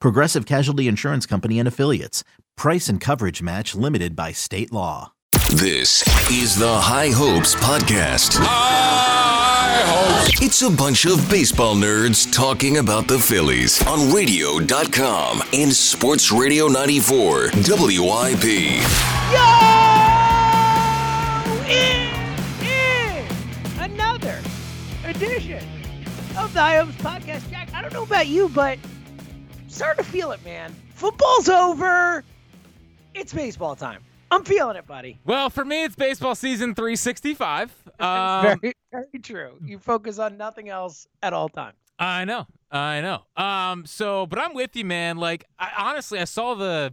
Progressive Casualty Insurance Company and Affiliates. Price and coverage match limited by state law. This is the High Hopes Podcast. High hopes. It's a bunch of baseball nerds talking about the Phillies on radio.com and Sports Radio 94 WIP. It is another edition of the High Hopes Podcast. Jack, I don't know about you, but I'm starting to feel it, man. Football's over. It's baseball time. I'm feeling it, buddy. Well, for me, it's baseball season 365. Um, very, very true. You focus on nothing else at all times. I know, I know. Um, so, but I'm with you, man. Like, I, honestly, I saw the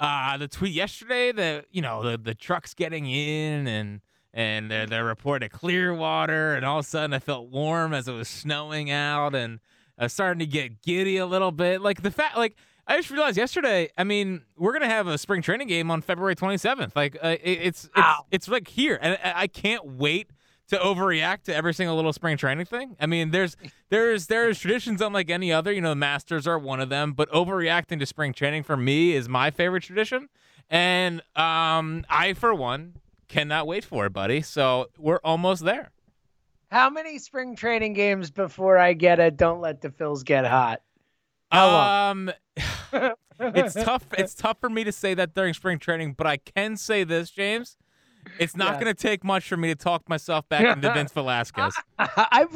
uh the tweet yesterday that you know the the trucks getting in and and the, the report of Clearwater, and all of a sudden I felt warm as it was snowing out, and Was starting to get giddy a little bit. Like the fact, like. I just realized yesterday. I mean, we're gonna have a spring training game on February 27th. Like, uh, it, it's it's Ow. it's like here, and I, I can't wait to overreact to every single little spring training thing. I mean, there's there's there's traditions unlike any other. You know, the Masters are one of them, but overreacting to spring training for me is my favorite tradition, and um, I for one cannot wait for it, buddy. So we're almost there. How many spring training games before I get a don't let the Phils get hot? How? Um, it's tough. It's tough for me to say that during spring training, but I can say this, James. It's not Yeah. going to take much for me to talk myself back into Vince Velasquez. I've,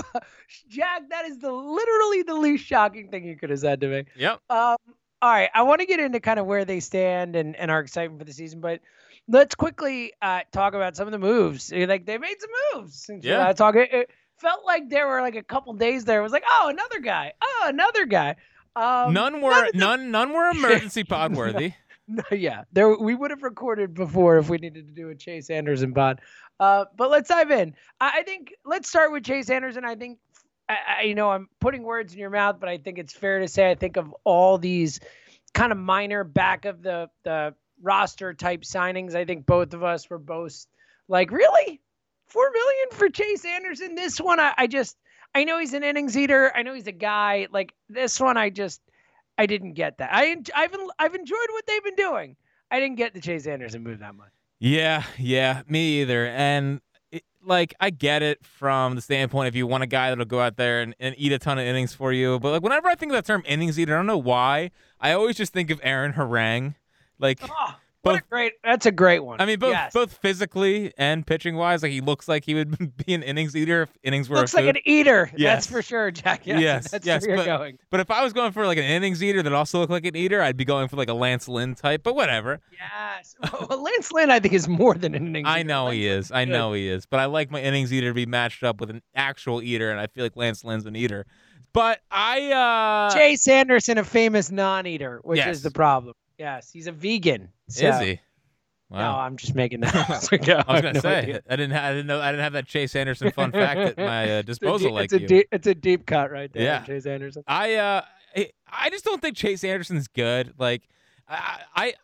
Jack, that is the literally the least shocking thing you could have said to me. Yep. Um, all right, I want to get into kind of where they stand and, and our excitement for the season, but let's quickly uh, talk about some of the moves. Uh, Like they made some moves. Since Yeah. yeah. talk, it, it felt like there were like a couple days there. It was like, oh, another guy. Oh, another guy. Um, none none were of the- none none were emergency pod worthy. No, yeah, there we would have recorded before if we needed to do a Chase Anderson pod. Uh, but let's dive in. I, I think let's start with Chase Anderson. I think, I, I, you know, I'm putting words in your mouth, but I think it's fair to say I think of all these kind of minor back of the the roster type signings. I think both of us were both like, really, four million for Chase Anderson. This one, I, I just, I know he's an innings eater. I know he's a guy. Like this one, I just. I didn't get that. I, I've, I've enjoyed what they've been doing. I didn't get the Chase Anderson move that much. Yeah, yeah, me either. And it, like, I get it from the standpoint if you want a guy that'll go out there and, and eat a ton of innings for you. But like, whenever I think of that term innings eater, I don't know why. I always just think of Aaron Harang. Like, Oh, what a Both- great! That's a great one. I mean, both Yes. both physically and pitching wise, like he looks like he would be an innings eater if innings were. looks like food. an eater. Yes. That's for sure, Jack. Yes, Yes, that's yes, where you're but- going. But if I was going for like an innings eater that also looked like an eater, I'd be going for like a Lance Lynn type. But whatever. Yes. Well, Lance Lynn, I think, is more than an innings. I know Lance he is. I know he is. But I like my innings eater to be matched up with an actual eater, and I feel like Lance Lynn's an eater. But I uh Chase Anderson, a famous non-eater, which Yes. is the problem. Yes, he's a vegan. is so- he? No, I'm just making that. No, I was gonna no say idea. I didn't. Ha- I didn't know. I didn't have that Chase Anderson fun fact at my uh, It's a disposal like it's a you. deep, it's a deep cut right there, Yeah. Chase Anderson. I uh, I- just don't think Chase Anderson's good. Like, I, I, I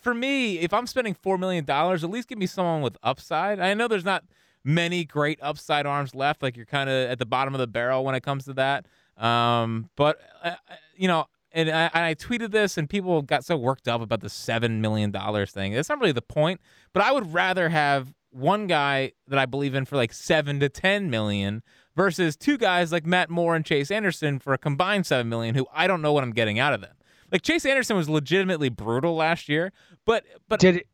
for me, if I'm spending four million dollars, at least give me someone with upside. I know there's not many great upside arms left. Like you're kind of at the bottom of the barrel when it comes to that. Um, but uh, you know. And I, I tweeted this, and people got so worked up about the seven million dollars thing. That's not really the point. But I would rather have one guy that I believe in for like seven to ten million versus two guys like Matt Moore and Chase Anderson for a combined seven million, who I don't know what I'm getting out of them. Like Chase Anderson was legitimately brutal last year, but but Did it,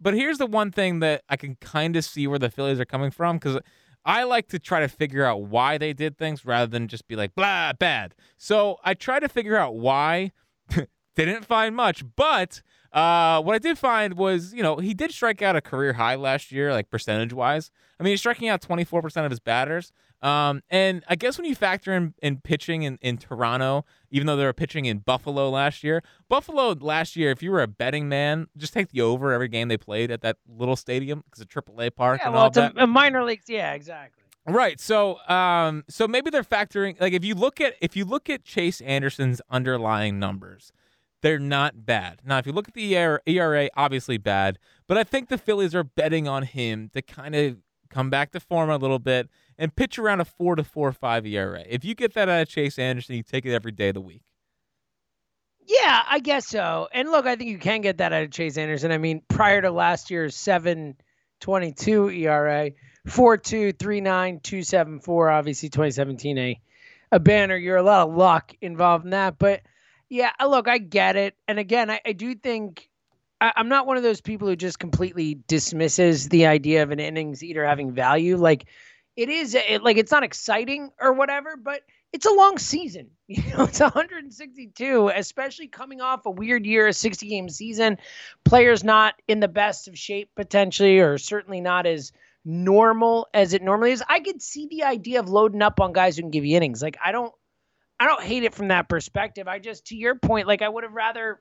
but here's the one thing that I can kind of see where the Phillies are coming from because I like to try to figure out why they did things rather than just be like blah bad. So I try to figure out why. Didn't find much, but uh, what I did find was, you know, he did strike out a career high last year, like percentage wise. I mean, he's striking out 24% of his batters. Um, and I guess when you factor in, in pitching in, in Toronto, even though they were pitching in Buffalo last year, Buffalo last year, if you were a betting man, just take the over every game they played at that little stadium because of AAA Park yeah, and well, all it's that. a, a minor leagues. Yeah, exactly. Right. So um so maybe they're factoring like if you look at if you look at Chase Anderson's underlying numbers, they're not bad. Now if you look at the ERA obviously bad, but I think the Phillies are betting on him to kind of come back to form a little bit and pitch around a 4 to four five ERA. If you get that out of Chase Anderson, you take it every day of the week. Yeah, I guess so. And look, I think you can get that out of Chase Anderson. I mean, prior to last year's 7.22 ERA, 4.2, 3.9, 2.74, obviously 2017 a a banner. You're a lot of luck involved in that, but yeah, look, I get it. And again, I, I do think I, I'm not one of those people who just completely dismisses the idea of an innings eater having value. Like it is, it, like it's not exciting or whatever, but it's a long season. You know, it's 162, especially coming off a weird year, a 60 game season. Players not in the best of shape potentially, or certainly not as normal as it normally is. I could see the idea of loading up on guys who can give you innings. Like I don't, I don't hate it from that perspective. I just, to your point, like I would have rather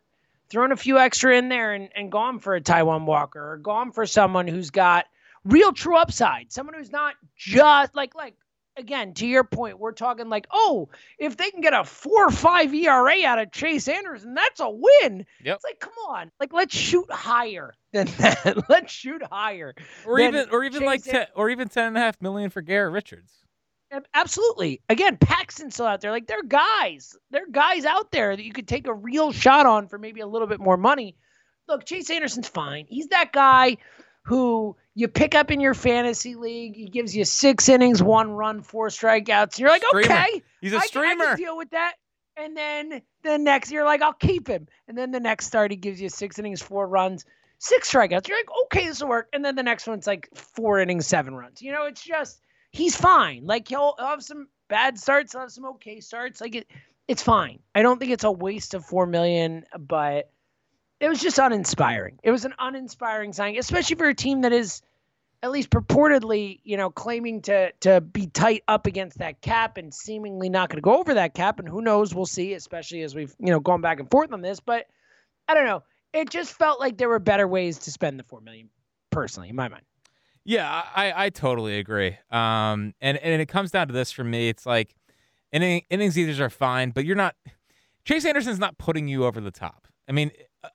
thrown a few extra in there and, and gone for a Taijuan Walker or gone for someone who's got real true upside, someone who's not just like like again, to your point, we're talking like, oh, if they can get a four or five ERA out of Chase Anderson, that's a win. Yep. It's like, come on, like let's shoot higher than that. let's shoot higher. Or even or even like Chase 10, or even 10 and a half million for Garrett Richards. Ab- Absolutely. Again, Paxton's still out there. Like they're guys. They're guys out there that you could take a real shot on for maybe a little bit more money. Look, Chase Anderson's fine. He's that guy who you pick up in your fantasy league. He gives you six innings, one run, four strikeouts. And you're like, Streamer. okay, He's a I, can- I streamer. can deal with that. And then the next, you're like, I'll keep him. And then the next start, he gives you six innings, four runs, six strikeouts. You're like, okay, this will work. And then the next one's like four innings, seven runs. You know, it's just he's fine. Like he'll, have some bad starts, he'll have some okay starts. Like it, it's fine. I don't think it's a waste of four million, but it was just uninspiring. It was an uninspiring signing, especially for a team that is at least purportedly, you know, claiming to to be tight up against that cap and seemingly not going to go over that cap. And who knows? We'll see. Especially as we've you know gone back and forth on this. But I don't know. It just felt like there were better ways to spend the four million, personally, in my mind. Yeah, I, I totally agree. Um, and and it comes down to this for me. It's like inning, innings eaters are fine, but you're not. Chase Anderson's not putting you over the top. I mean,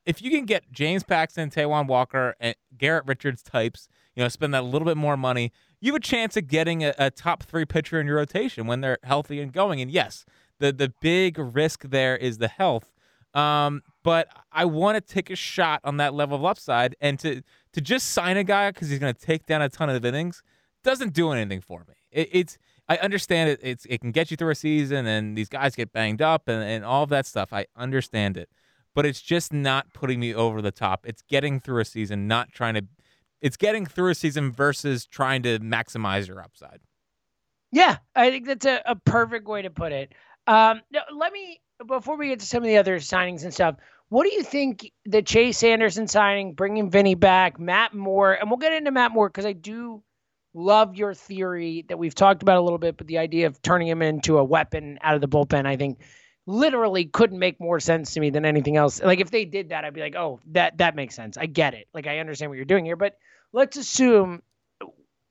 if you can get James Paxton, Taijuan Walker, and Garrett Richards types, you know, spend that little bit more money, you have a chance of getting a, a top three pitcher in your rotation when they're healthy and going. And yes, the the big risk there is the health. Um, but I want to take a shot on that level of upside, and to to just sign a guy because he's going to take down a ton of innings doesn't do anything for me. It, it's I understand it. It's it can get you through a season, and these guys get banged up, and, and all of that stuff. I understand it, but it's just not putting me over the top. It's getting through a season, not trying to. It's getting through a season versus trying to maximize your upside. Yeah, I think that's a, a perfect way to put it. Um, now, let me before we get to some of the other signings and stuff. What do you think the Chase Anderson signing, bringing Vinny back, Matt Moore, and we'll get into Matt Moore because I do love your theory that we've talked about a little bit, but the idea of turning him into a weapon out of the bullpen, I think literally couldn't make more sense to me than anything else. Like if they did that, I'd be like, oh, that that makes sense. I get it. Like I understand what you're doing here. But let's assume,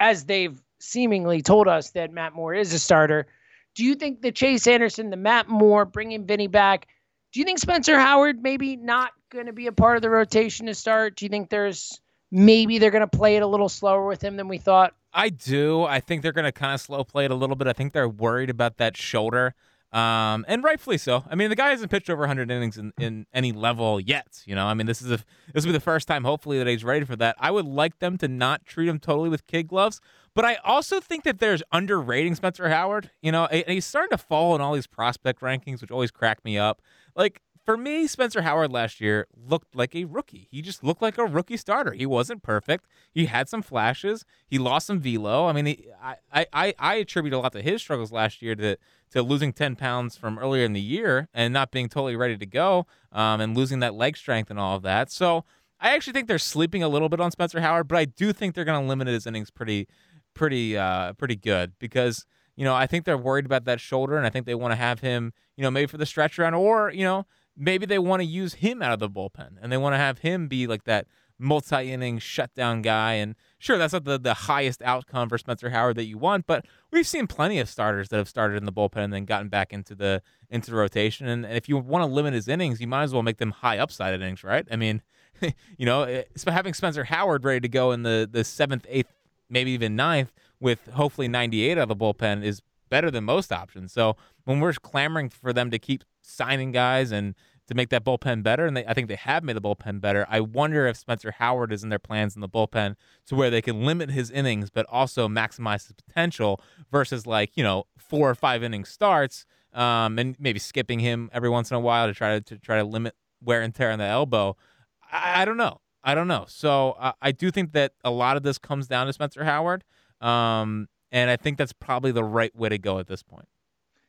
as they've seemingly told us that Matt Moore is a starter. Do you think the Chase Anderson, the Matt Moore, bringing Vinny back? Do you think Spencer Howard maybe not going to be a part of the rotation to start? Do you think there's maybe they're going to play it a little slower with him than we thought? I do. I think they're going to kind of slow play it a little bit. I think they're worried about that shoulder. Um, and rightfully so. I mean, the guy hasn't pitched over 100 innings in, in any level yet. You know, I mean, this is a this will be the first time, hopefully, that he's ready for that. I would like them to not treat him totally with kid gloves, but I also think that there's underrating Spencer Howard. You know, and he's starting to fall in all these prospect rankings, which always crack me up. Like for me, Spencer Howard last year looked like a rookie. He just looked like a rookie starter. He wasn't perfect. He had some flashes. He lost some velo. I mean, he, I, I, I attribute a lot to his struggles last year to to losing 10 pounds from earlier in the year and not being totally ready to go um, and losing that leg strength and all of that. So I actually think they're sleeping a little bit on Spencer Howard, but I do think they're going to limit his innings pretty, pretty, uh, pretty good because you know I think they're worried about that shoulder and I think they want to have him, you know, maybe for the stretch run or you know maybe they want to use him out of the bullpen and they want to have him be like that multi-inning shutdown guy. And sure, that's not the, the highest outcome for Spencer Howard that you want, but we've seen plenty of starters that have started in the bullpen and then gotten back into the into the rotation. And, and if you want to limit his innings, you might as well make them high upside innings, right? I mean, you know, eh, having Spencer Howard ready to go in the the seventh, eighth, maybe even ninth with hopefully 98 out of the bullpen is better than most options. So when we're clamoring for them to keep signing guys and to make that bullpen better, and they, I think they have made the bullpen better. I wonder if Spencer Howard is in their plans in the bullpen to where they can limit his innings, but also maximize his potential versus like you know four or five inning starts, um, and maybe skipping him every once in a while to try to, to try to limit wear and tear on the elbow. I, I don't know. I don't know. So uh, I do think that a lot of this comes down to Spencer Howard, um, and I think that's probably the right way to go at this point.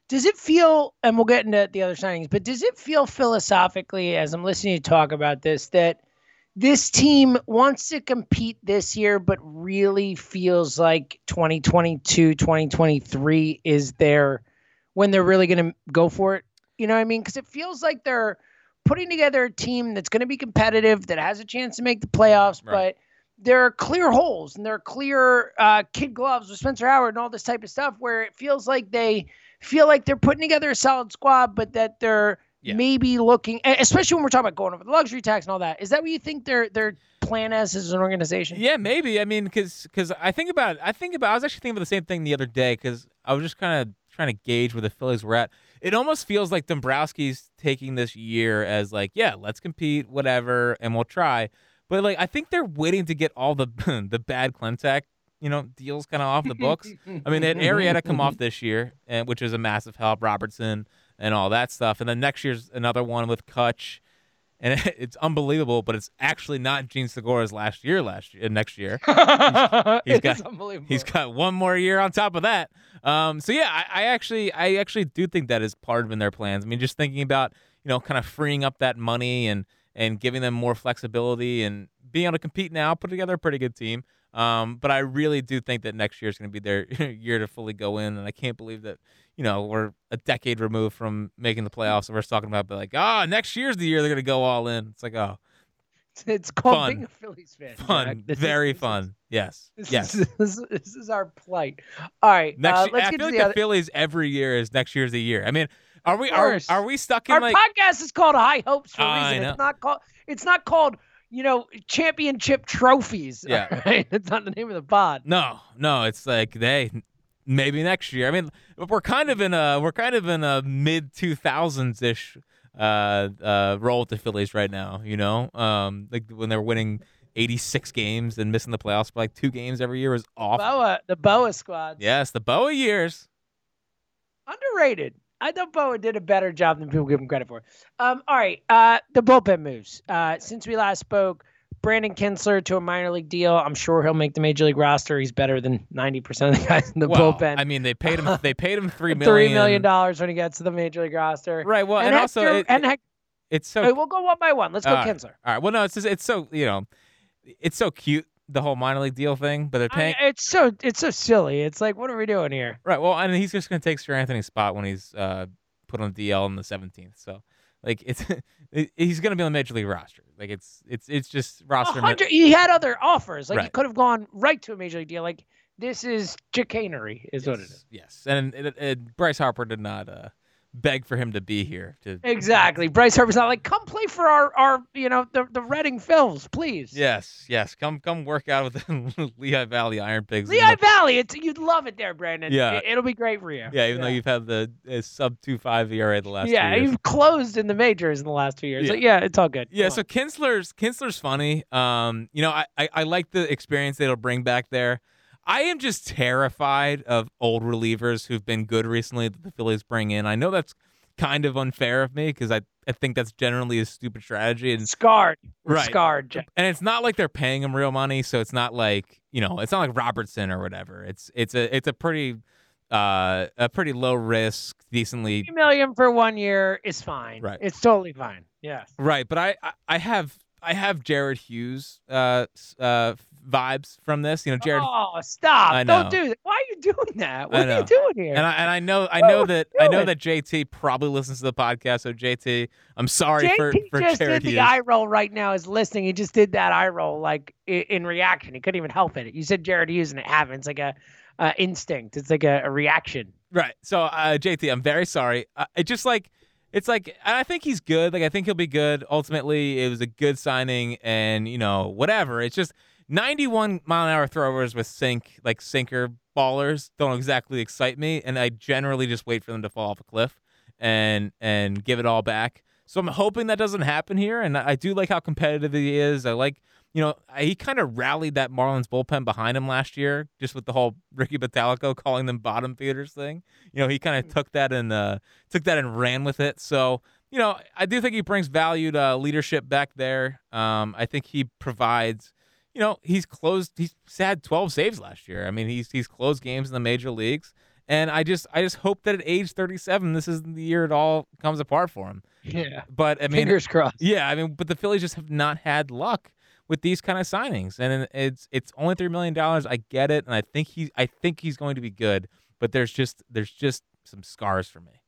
Does it feel and we'll get into the other signings but does it feel philosophically as i'm listening to you talk about this that this team wants to compete this year but really feels like 2022 2023 is there when they're really going to go for it? You know what i mean? Because it feels like they're putting together a team that's going to be competitive that has a chance to make the playoffs right. but there are clear holes and there are clear uh, kid gloves with Spencer Howard and all this type of stuff where it feels like they feel like they're putting together a solid squad, but that they're yeah. maybe looking, especially when we're talking about going over the luxury tax and all that. Is that what you think their their plan as as an organization? Yeah, maybe. I mean, because because I think about I think about I was actually thinking about the same thing the other day because I was just kind of trying to gauge where the Phillies were at. It almost feels like Dombrowski's taking this year as like, yeah, let's compete, whatever, and we'll try. But like, I think they're waiting to get all the the bad Klentak you know, deals kind of off the books. I mean, they had Arrieta come off this year, and which is a massive help. Robertson and all that stuff, and then next year's another one with Kutch, and it's unbelievable. But it's actually not Jean Segura's last year. Last year, next year, he's, he's got he's got one more year on top of that. Um, so yeah, I, I actually I actually do think that is part of in their plans. I mean, just thinking about you know, kind of freeing up that money and and giving them more flexibility and being able to compete now, put together a pretty good team. Um, but I really do think that next year is going to be their year to fully go in, and I can't believe that you know we're a decade removed from making the playoffs, and we're talking about but like, ah, oh, next year's the year they're going to go all in. It's like, oh, it's called fun. being a Phillies fan. Fun, very is, fun. Is, yes, this yes. Is, this, this, is our plight. All right, next. Uh, let's I get feel like the, the Phillies every year is next year's the year. I mean, are we are are we stuck in our like podcast is called High Hopes for a reason. It's not called. It's not called you know, championship trophies. Yeah. Right? That's not the name of the pod. No, no, it's like they maybe next year. I mean, we're kind of in a we're kind of in a mid two thousands ish uh uh role with the Phillies right now, you know? Um like when they're winning 86 games and missing the playoffs for like two games every year is awful. Bowa, the Bowa squad. Yes, the Bowa years. Underrated. I thought Bowa did a better job than people give him credit for. Um, all right, uh, the bullpen moves. Uh, since we last spoke, Brandon Kintzler to a minor league deal. I'm sure he'll make the major league roster. He's better than 90% of the guys in the well, bullpen. I mean, they paid him. They paid him three million. Three million dollars when he gets to the major league roster. Right. Well, and, and Hector, also it, and Hector, it's so. Right, we'll go one by one. Let's go, uh, Kintzler. All right. Well, no, it's just, it's so you know, it's so cute the whole minor league deal thing, but they're paying. I, it's so it's so silly. It's like, what are we doing here? Right. Well, and he's just going to take Seranthony's spot when he's uh, put on DL in the 17th. So like it's he's going to be on the major league roster. Like it's it's it's just roster. A mi- hundred- he had other offers. Like he could have gone right to a major league deal. Like this is chicanery, is what it is. Yes, and it, Bryce Harper did not uh, beg for him to be here. To Exactly. Bryce Harper's not like, come play for our, our you know, the, the Reading Phils, please. Yes, yes. Come come work out with the Lehigh Valley Iron Pigs. Lehigh Valley, it's you'd love it there, Brandon. Yeah. It, will be great for you. Yeah, even though you've had the uh, sub two five ERA the last yeah, two years. you've closed in the majors in the last two years. Yeah. So yeah, it's all good. Yeah, Come so on. Kintzler's Kintzler's funny. Um, you know, I, I, I like the experience that it'll bring back there. I am just terrified of old relievers who've been good recently that the Phillies bring in. I know that's kind of unfair of me because I, I think that's generally a stupid strategy and scarred, We're Right. scarred. Jack. and it's not like they're paying him real money, so it's not like you know, it's not like Robertson or whatever. It's it's a it's a pretty uh a pretty low risk, decently Three million for one year is fine. Right. It's totally fine. Yes. Right, but I, I, I have I have Jared Hughes uh uh vibes from this. You know, Jared Oh, stop! I Don't do that. Why are you doing that? What are you doing here? and I and I know I know that I know that JT probably listens to the podcast. So JT, I'm sorry JT for for just Jared did the eye roll right now. Is listening. He just did that eye roll like in reaction. He couldn't even help it. You said Jared Hughes and it happened. It's like a uh, instinct. It's like a, a reaction. Right. So uh, JT, I'm very sorry. Uh, it just like it's like I think he's good. Like I think he'll be good. Ultimately, it was a good signing, and you know whatever. It's just 91 mile an hour throwers with sink like sinker ballers don't exactly excite me, and I generally just wait for them to fall off a cliff and and give it all back. So I'm hoping that doesn't happen here, and I do like how competitive he is. I like. You know, he kind of rallied that Marlins bullpen behind him last year, just with the whole Ricky Bottalico calling them bottom feeders thing you know, he kind of took that and uh, took that and ran with it. So, you know, I do think he brings valued uh, leadership back there. Um, I think he provides. You know, he's closed. He's had 12 saves last year. I mean, he's he's closed games in the major leagues, and I just I just hope that at age 37, this is the year it all comes apart for him. Yeah. But I mean, Fingers crossed. yeah, I mean, but the Phillies just have not had luck with these kind of signings, and it's it's only three million dollars. I get it, and I think he I think he's going to be good, but there's just there's just some scars for me.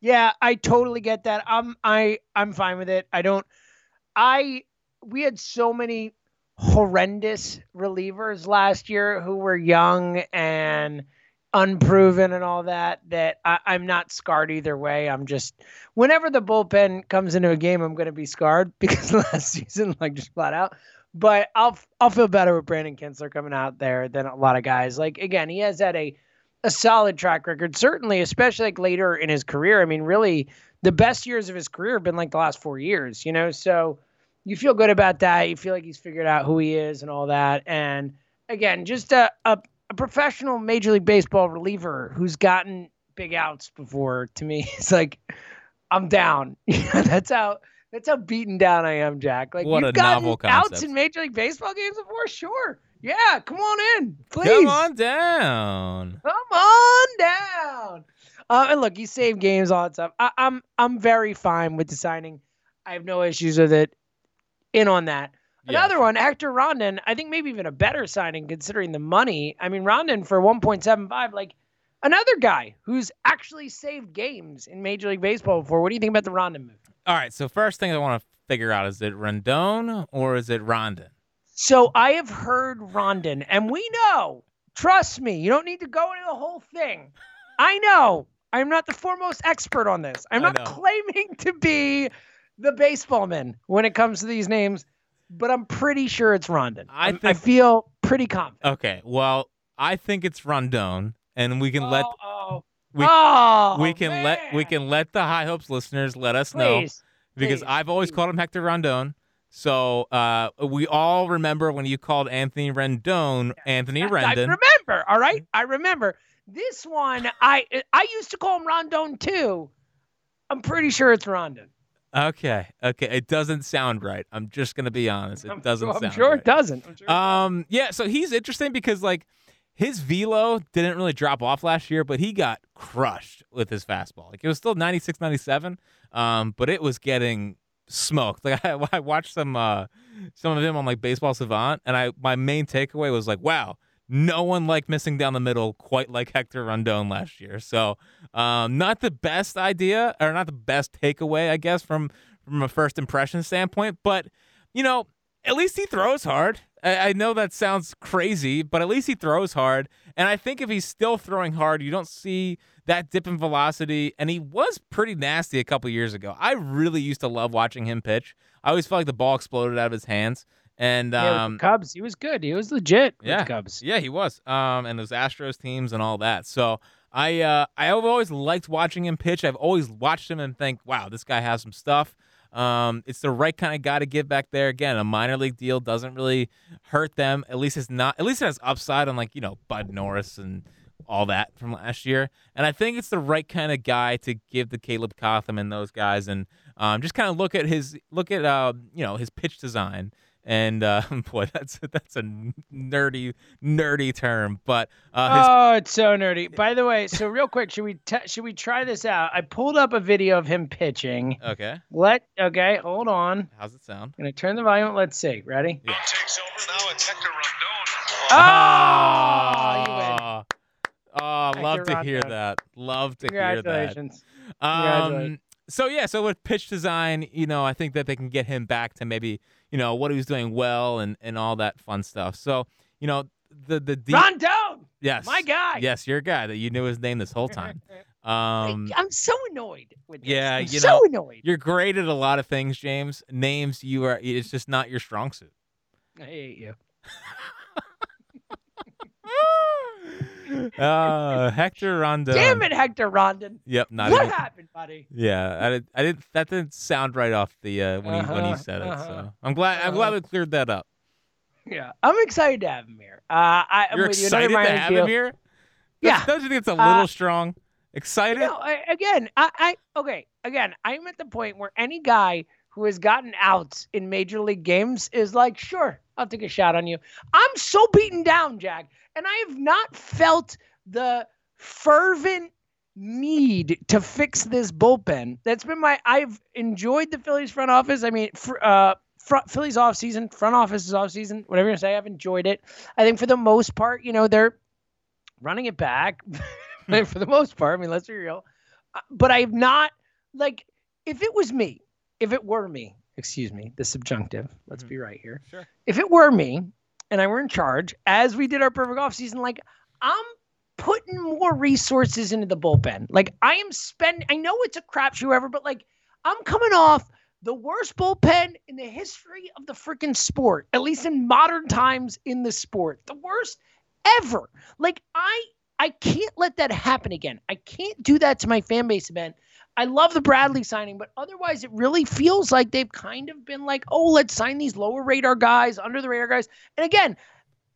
Yeah, I totally get that. I'm I I'm fine with it. I don't I we had so many horrendous relievers last year who were young and unproven and all that that I, I'm not scarred either way. I'm just whenever the bullpen comes into a game, I'm gonna be scarred because last season, like just flat out. But I'll I'll feel better with Brandon Kintzler coming out there than a lot of guys. Like again, he has had a a solid track record, certainly, especially like later in his career. I mean, really, the best years of his career have been like the last four years, you know? So you feel good about that. You feel like he's figured out who he is and all that. And again, just a, a, a professional Major League Baseball reliever who's gotten big outs before, to me, it's like, I'm down. that's how. That's how beaten down I am, Jack. Like What you've a gotten outs in Major League Baseball games before, sure. Yeah, come on in, please. Come on down. Come on down. Uh, and look, you save games, all that stuff. I, I'm I'm very fine with the signing. I have no issues with it. In on that. Another sure. one, Hector Rondon. I think maybe even a better signing considering the money. I mean, Rondon for 1.75, like another guy who's actually saved games in Major League Baseball before. What do you think about the Rondon move? All right. So first thing I want to figure out is it Rondon or is it Rondon? So I have heard Rondon, and we know. Trust me, you don't need to go into the whole thing. I know. I'm not the foremost expert on this. I'm not claiming to be the baseballman when it comes to these names, but I'm pretty sure it's Rondon. I I'm- I feel pretty confident. Okay. Well, I think it's Rondon, and we can let oh, we- oh, we can let we can let the High Hopes listeners let us know because please, I've always please. called him Hector Rondon. So uh, we all remember when you called Anthony Rendon Anthony I- I Rendon. remember. All right, I remember this one. I I used to call him Rondon too. I'm pretty sure it's Rondon. Okay, okay, it doesn't sound right. I'm just gonna be honest. It doesn't I'm sound sure right. it doesn't. I'm sure it doesn't. Um, yeah, so he's interesting because like his velo didn't really drop off last year, but he got crushed with his fastball. Like it was still 96, 97, um, but it was getting smoked. Like I, I watched some uh some of him on like Baseball Savant, and I my main takeaway was like, wow, no one liked missing down the middle quite like Hector Rondon last year. So, um, not the best idea or not the best takeaway, I guess, from from a first impression standpoint. But you know, at least he throws hard. I, I know that sounds crazy, but at least he throws hard. And I think if he's still throwing hard, you don't see that dip in velocity. And he was pretty nasty a couple years ago. I really used to love watching him pitch. I always felt like the ball exploded out of his hands. And yeah, um, Cubs, he was good. He was legit with yeah, the Cubs. Yeah, he was. Um, and those Astros teams and all that. So I uh, I've always liked watching him pitch. I've always watched him and think, wow, this guy has some stuff. Um, it's the right kind of guy to give back there. Again, a minor league deal doesn't really hurt them. At least it's not. At least it has upside on like you know Bud Norris and all that from last year. And I think it's the right kind of guy to give to Caleb Cotham and those guys, and um, just kind of look at his look at uh, you know his pitch design and uh, boy, that's that's a nerdy nerdy term. But uh, his- oh, it's so nerdy. By the way, so real quick, should we t- should we try this out? I pulled up a video of him pitching. okay, Let okay, hold on. how's it sound? I'm gonna turn the volume. Let's see. Ready? Yeah. takes over now. It's Oh. Oh, oh, love to hear that. Love to hear that. Um, Congratulations. so yeah, so with pitch design, you know, I think that they can get him back to maybe, you know, what he was doing well and and all that fun stuff. So, you know, the the deep, Rondon, yes, my guy. yes, your guy that you knew his name this whole time. Um, I'm so annoyed with this. yeah, I'm you so know, annoyed. you're great at a lot of things, James. Names, you are. It's just not your strong suit. I hate you. uh, Hector Rondon. Damn it, Hector Rondon. Yep, not what even. happened, buddy? Yeah, I did. I didn't. That didn't sound right off the uh, when he when he Uh-huh, said it. uh-huh, So I'm glad. I'm glad uh-huh. we cleared that up. Yeah, I'm excited to have him here. Uh, I, I'm You're with you. Another excited to have deal. him here. Yeah. Don't- you think it's a Uh, little strong? Excited? No, I, again, I, I okay. Again, I'm at the point where any guy who has gotten outs in major league games is like, sure, I'll take a shot on you. I'm so beaten down, Jack, and I have not felt the fervent need to fix this bullpen. That's been my. I've enjoyed the Phillies front office. I mean, uh, front, Phillies off season, front office is off season, whatever you say. I've enjoyed it. I think for the most part, you know, they're running it back. for the most part. I mean, let's be real. Uh, But I've not like if it was me, if it were me, excuse me, the subjunctive. Let's mm-hmm. be right here. Sure. If it were me and I were in charge, as we did our perfect off season, like I'm putting more resources into the bullpen. Like I am spending. I know it's a crapshoot, ever, but like I'm coming off the worst bullpen in the history of the freaking sport, at least in modern times in the sport, the worst ever. Like I I can't let that happen again. I can't do that to my fan base event. I love the Bradley signing, but otherwise it really feels like they've kind of been like, "Oh, let's sign these lower radar guys, under the radar guys." And again,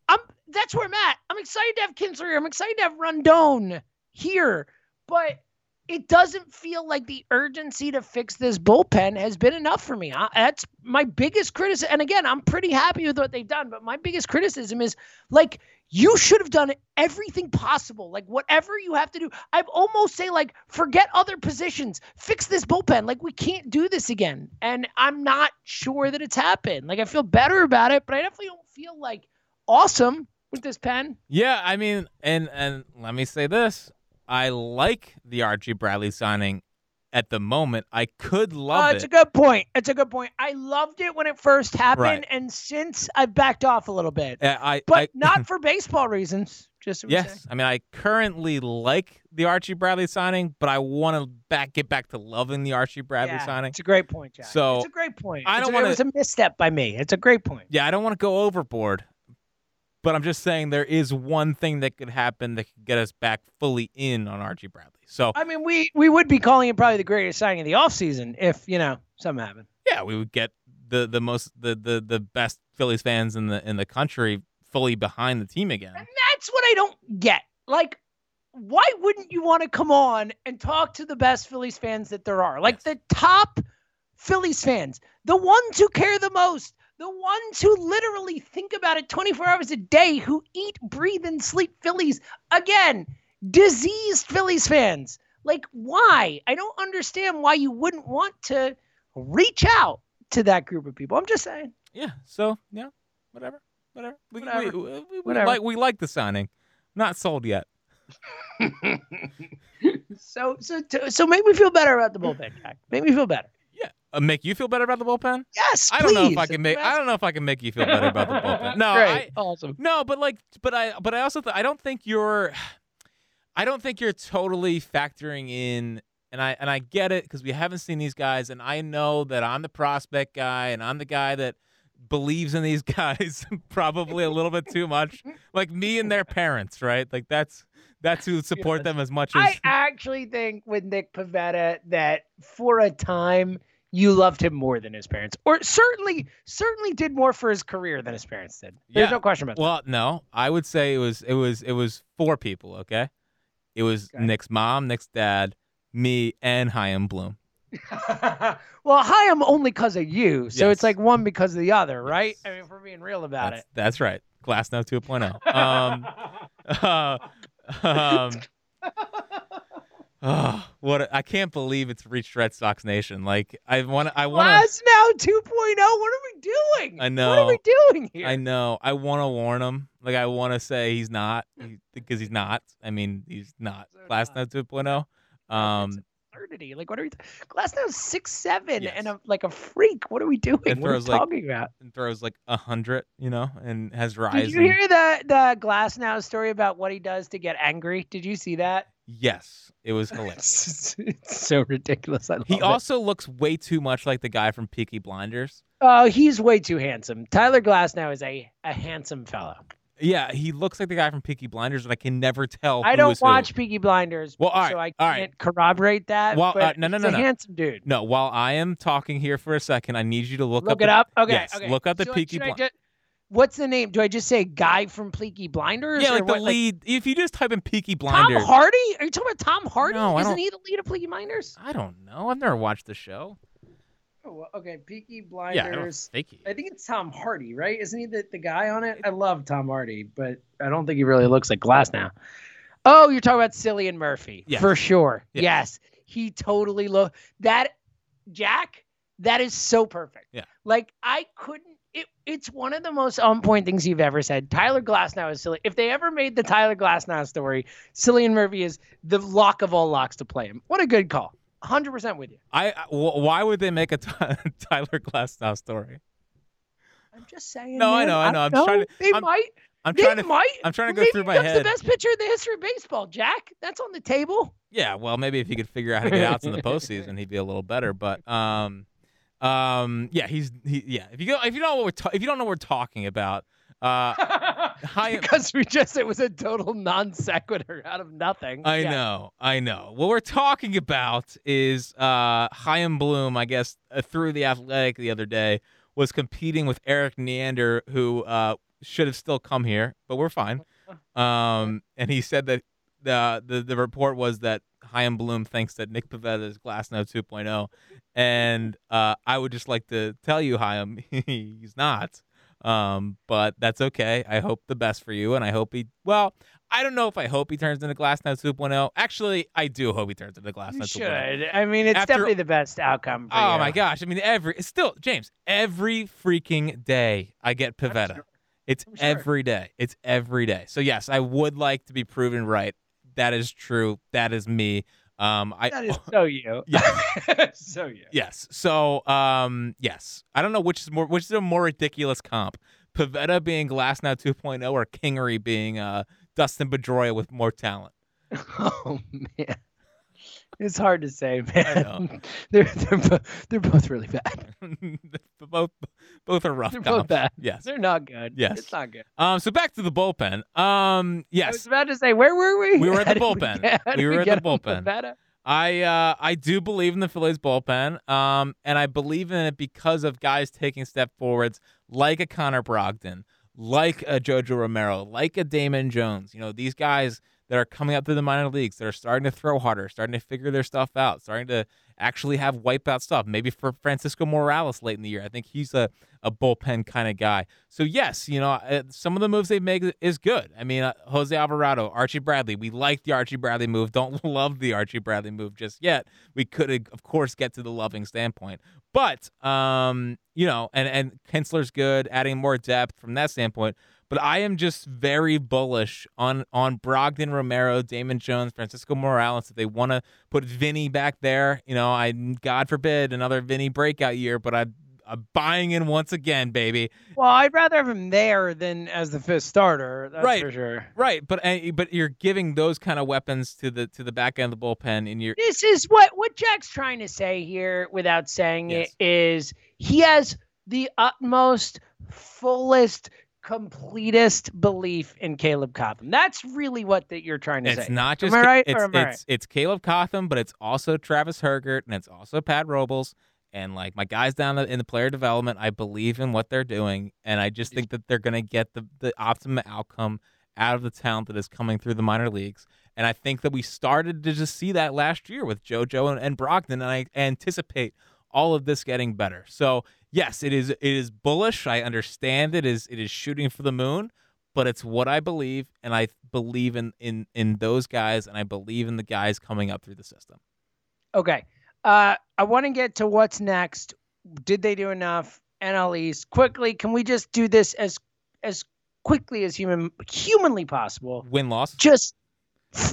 I'm that's where I'm at. I'm excited to have Kintzler here. I'm excited to have Rondon here, but it doesn't feel like the urgency to fix this bullpen has been enough for me. I, that's my biggest criticism. And again, I'm pretty happy with what they've done, but my biggest criticism is like you should have done everything possible. Like whatever you have to do. I've almost say like forget other positions. Fix this bullpen. Like we can't do this again. And I'm not sure that it's happened. Like I feel better about it, but I definitely don't feel like awesome with this pen. Yeah, I mean, and and let me say this: I like the Archie Bradley signing at the moment. I could love Uh, it. it's a good point. It's a good point. I loved it when it first happened, Right. and since I've backed off a little bit, Uh, I, but I, not for baseball reasons. Just so. Yes, I mean I currently like the Archie Bradley signing, but I want to back get back to loving the Archie Bradley Yeah, signing. It's a great point, Jack. So, it's a great point. I don't wanna- It was a misstep by me. It's a great point. Yeah, I don't want to go overboard, but I'm just saying there is one thing that could happen that could get us back fully in on Archie Bradley. So I mean, we we would be calling it probably the greatest signing of the offseason if you know something happened. yeah, we would get the the most the the the best Phillies fans in the in the country fully behind the team again. And that's what I don't get. Like, why wouldn't you want to come on and talk to the best Phillies fans that there are? Like Yes. the top Phillies fans, the ones who care the most, the ones who literally think about it 24 hours a day, who eat, breathe, and sleep Phillies. Again, diseased Phillies fans. Like, why? I don't understand why you wouldn't want to reach out to that group of people. I'm just saying. Yeah. So yeah, whatever. whatever. We, Whatever. We, we, we, Whatever. like we like the signing. Not sold yet. so so t- so make me feel better about the bullpen, Jack. Make me feel better. Yeah. Uh, make you feel better about the bullpen? Yes, I don't know if. I can make. I don't know if I can make you feel better about the bullpen. No, great. I, awesome. No, but like, but I, but I also, th- I don't think you're, I don't think you're totally factoring in, and I, and I get it because we haven't seen these guys, and I know that I'm the prospect guy, and I'm the guy that believes in these guys probably a little bit too much, like me and their parents, right? Like that's that's who support them as much as. I actually think with Nick Pivetta that for a time you loved him more than his parents, or certainly certainly did more for his career than his parents did. There's Yeah. no question about it. well, no, I would say it was it was it was four people. Okay, it was Okay. Nick's mom, Nick's dad, me, and Chaim Bloom. well, hi, I'm only because of you, so Yes. it's like one because of the other, right? Yes. I mean, if we're being real about That's, it. that's right. Glasnow 2.0. Um, uh, um, oh, what a- I can't believe it's reached Red Sox Nation. Like I want to I want Glass now 2.0. What are we doing? I know. What are we doing here? I know. I want to warn him. Like I want to say he's not he- because he's not. I mean, he's not. So Glasnow 2.0. Um absurdity. Like, what are we? Glasnow six seven Yes. and a, like a freak. What are we doing? It What are we like, talking about? and throws like a hundred, you know, and has Did rise. you hear the the Glasnow story about what he does to get angry? Did you see that? Yes, it was hilarious. It's, so ridiculous. I love He it. also looks way too much like the guy from Peaky Blinders. Oh, he's way too handsome. Tyler Glasnow is a a handsome fellow. Yeah, he looks like the guy from Peaky Blinders, but I can never tell. I who don't is who. watch Peaky Blinders, Well, right, so I can't right. corroborate that. Well, but uh, no, no, he's no, a no. handsome dude. No, while I am talking here for a second, I need you to look, Look, up it the- up. Okay, yes, okay. look up the So, Peaky Blinders. What's the name? Do I just say guy from Peaky Blinders? Yeah, like the what, lead. if you just type in Peaky Blinders, Tom Hardy? Are you talking about Tom Hardy? No, Isn't he the lead of Peaky Blinders? I don't know. I've never watched the show. Oh, okay, Peaky Yeah, I don't Blinders. think he. I think it's Tom Hardy, right? Isn't he the, the guy on it? I love Tom Hardy, but I don't think he really looks like Glasnow. Oh, you're talking about Cillian Murphy. Yes. For sure. Yes. Yes. He totally look that Jack, that is so perfect. Yeah. Like I couldn't it, it's one of the most on point things you've ever said. Tyler Glasnow is silly. If they ever made the Tyler Glasnow story, Cillian Murphy is the lock of all locks to play him. What a good call. 100% with you. I. I- why would they make a Ty- Tyler Glasnow story? I'm just saying. No, I know, I know. I'm don't trying to- They I'm- might. I'm they trying to. might. I'm trying to go Maybe through my becomes head. the best pitcher in the history of baseball, Jack. That's on the table. Yeah, well, maybe if he could figure out how to get outs in the postseason, he'd be a little better. But um, um, yeah, he's he, yeah. If you go, if you don't know what we're ta- if you don't know what we're talking about, uh, Hi- because we just it was a total non sequitur out of nothing. I Yeah. know, I know. What we're talking about is uh, Chaim Bloom. I guess uh, through the Athletic the other day was competing with Erik Neander, who uh, should have still come here, but we're fine. Um, and he said that the the the report was that Chaim Bloom thinks that Nick Pivetta is Glasnow 2.0, and uh, I would just like to tell you, Chaim, he's not. Um, but that's okay. I hope the best for you, and I hope he. Well, I don't know if I hope he turns into Glasnow 2.0. Actually, I do hope he turns into You 2.0. should. I mean, it's After- definitely the best outcome. For Oh you. my gosh! I mean, every still James. Every freaking day I get Pivetta. sure. It's I'm sure. every day. It's every day. So yes, I would like to be proven right. That is true. That is me. Um, I That is so you. Yes. so you. yes. So um, yes. I don't know which is more which is a more ridiculous comp. Pivetta being Glasnow 2.0 or Kingery being uh Dustin Pedroia with more talent. Oh man, it's hard to say, man. they're they're bo- they're both really bad. both both are rough They're both bad. Yes. They're not good. Yes. it's not good. Um. So back to the bullpen. Um. I was Yes. about to say, where were we? We were at the bullpen. get- We were at the bullpen. I uh I do believe in the Phillies bullpen. Um. And I believe in it because of guys taking step forwards like a Connor Brogdon, like a Jojo Romero, like a Damon Jones. You know, these guys that are coming up through the minor leagues that are starting to throw harder, starting to figure their stuff out, starting to actually have wipeout stuff. Maybe for Francisco Morales late in the year. I think he's a, a bullpen kind of guy. So, yes, you know, uh, some of the moves they make is good. I mean, uh, Jose Alvarado, Archie Bradley. We like the Archie Bradley move. Don't love the Archie Bradley move just yet. We could, of course, get to the loving standpoint. But, um, you know, and, and Kintzler's good, adding more depth from that standpoint. But I am just very bullish on on Brogdon, Romero, Damon Jones, Francisco Morales. If they want to put Vinny back there, you know, I God forbid another Vinny breakout year, but I I'm buying in once again, baby. Well, I'd rather have him there than as the fifth starter. That's Right. for sure. Right, but uh, but you're giving those kind of weapons to the to the back end of the bullpen, and you're This is what what Jack's trying to say here, without saying Yes. it, is he has the utmost, fullest, completest belief in Caleb Cotham. That's really what that you're trying to It's say. It's not just Am I right it's or am I it's it's Caleb Cotham, but it's also Travis Hergert and it's also Pat Robles and like my guys down in the player development. I believe in what they're doing, and I just think that they're going to get the the optimum outcome out of the talent that is coming through the minor leagues. And I think that we started to just see that last year with JoJo and, and Brogdon, and I anticipate all of this getting better. So yes, it is it is bullish. I understand it is it is shooting for the moon, but it's what I believe, and I believe in in in those guys, and I believe in the guys coming up through the system. Okay. Uh, I want to get to what's next. Did they do enough? NL East quickly. Can we just do this as as quickly as human humanly possible? Win loss. Just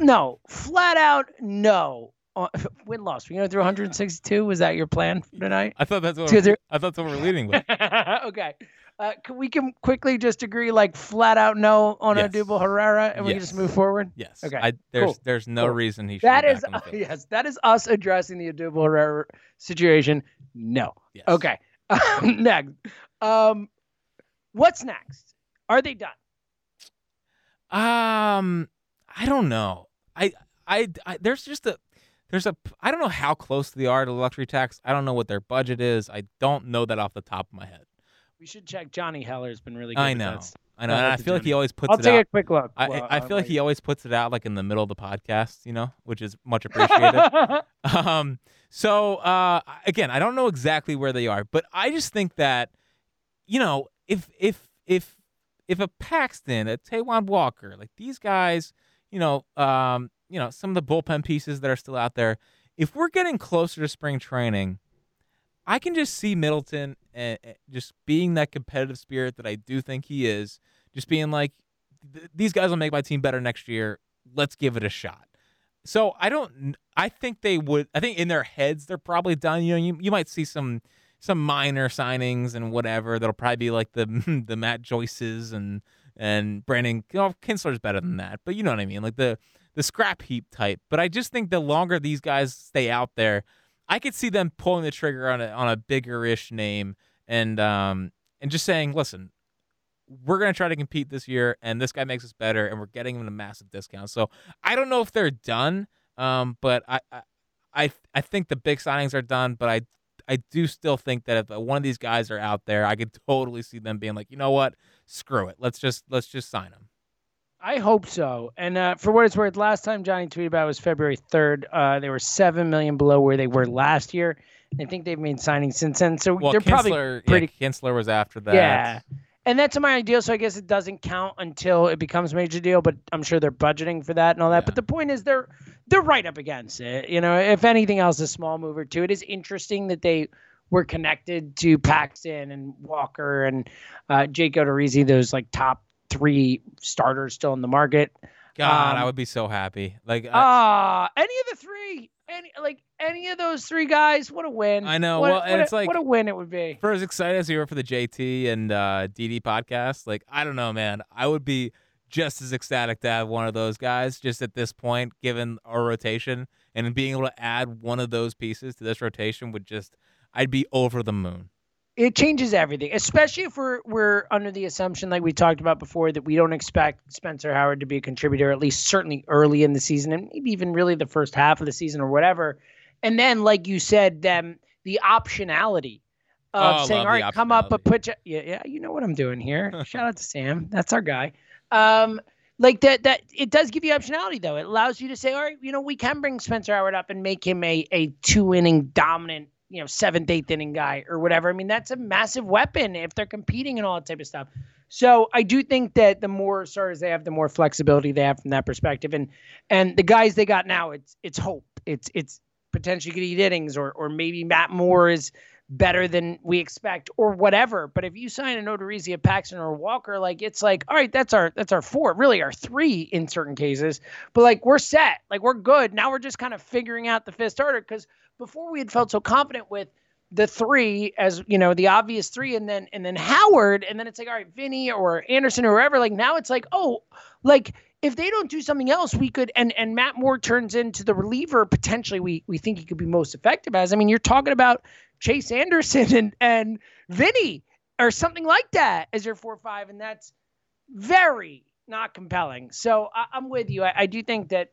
no, flat out no. Uh, win loss. We're gonna through 162. Was that your plan for tonight? I thought that's what zero- I thought that's what we're leading with. okay. Uh, can we can quickly just agree like flat out no on Yes. Odubel Herrera and we can just move forward? Yes. Okay, I, there's cool, there's no cool. reason he should. That be is back on yes, that is us addressing the Odubel Herrera situation. No. Yes. Okay. next. Um what's next? Are they done? Um, I don't know. I, I, I, there's just a, there's a, I don't know how close they are to the luxury tax. I don't know what their budget is. I don't know that off the top of my head. We should check. Johnny Heller's been really good. I with know. that. I know. And I to feel like he always puts I'll it take out. a quick look. I, Well, I feel like he always puts it out like in the middle of the podcast, you know, which is much appreciated. um, so uh, again, I don't know exactly where they are, but I just think that, you know, if if if if a Paxton, a Taijuan Walker, like these guys, you know, um, you know, some of the bullpen pieces that are still out there, if we're getting closer to spring training, I can just see Middleton and just being that competitive spirit that I do think he is, just being like, these guys will make my team better next year. Let's give it a shot. So I don't. I think they would. I think in their heads they're probably done. You know, you, you might see some some minor signings and whatever. That'll probably be like the the Matt Joyces and and Brandon. You know, Kintzler's better than that, but you know what I mean. Like the the scrap heap type. But I just think the longer these guys stay out there, I could see them pulling the trigger on a on a bigger ish name and um and just saying, listen, we're gonna try to compete this year, and this guy makes us better, and we're getting him a massive discount. So I don't know if they're done, um, but I I I, think the big signings are done, but I. I do still think that if one of these guys are out there, I could totally see them being like, you know what, screw it, let's just let's just sign him. I hope so. And uh, for what it's worth, last time Johnny tweeted about it was February 3rd. Uh, they were seven million below where they were last year. I think they've made signings since then. So Well, they're probably pretty. yeah, Kintzler was after that. Yeah. And that's my ideal. So I guess it doesn't count until it becomes a major deal, but I'm sure they're budgeting for that and all that. Yeah. But the point is they're they're right up against it. You know, if anything else, a small mover too. It is interesting that they were connected to Paxton and Walker and uh, Jake Odorizzi, those like top three starters still in the market. God, I Um, would be so happy. Like, I, Ah, any of the three, any like any of those three guys, what a win! I know, What, well, and a- it's like- what a win it would be. for as excited as you were for the JT and uh, DD podcast, like I don't know, man, I would be just as ecstatic to have one of those guys. Just at this point, given our rotation and being able to add one of those pieces to this rotation would just, I'd be over the moon. It changes everything, especially if we're we're under the assumption, like we talked about before, that we don't expect Spencer Howard to be a contributor, at least certainly early in the season, and maybe even really the first half of the season or whatever. And then, like you said, them the optionality Oh, of I saying, "All right, come up, but put you, yeah, yeah, you know what I'm doing here." Shout out to Sam, that's our guy. Um, like that that it does give you optionality though. It allows you to say, all right, you know, we can bring Spencer Howard up and make him a a two inning dominant, you know, seventh, eighth inning guy or whatever. I mean, that's a massive weapon if they're competing and all that type of stuff. So I do think that the more starters they have, the more flexibility they have from that perspective. And and the guys they got now, it's it's hope. It's it's potentially could eat innings or or maybe Matt Moore is better than we expect or whatever. But if you sign an Odorizzi, a Paxton, or a Walker, like it's like, all right, that's our that's our four, really our three in certain cases. But like we're set, like we're good. Now we're just kind of figuring out the fifth starter because before we had felt so confident with the three as you know the obvious three and then and then Howard and then it's like all right Vinny or Anderson or whoever like now it's like oh like if they don't do something else we could and and Matt Moore turns into the reliever potentially we we think he could be most effective as. I mean you're talking about Chase Anderson and and Vinny or something like that as your four five and that's very not compelling. So I, am with you. I, I do think that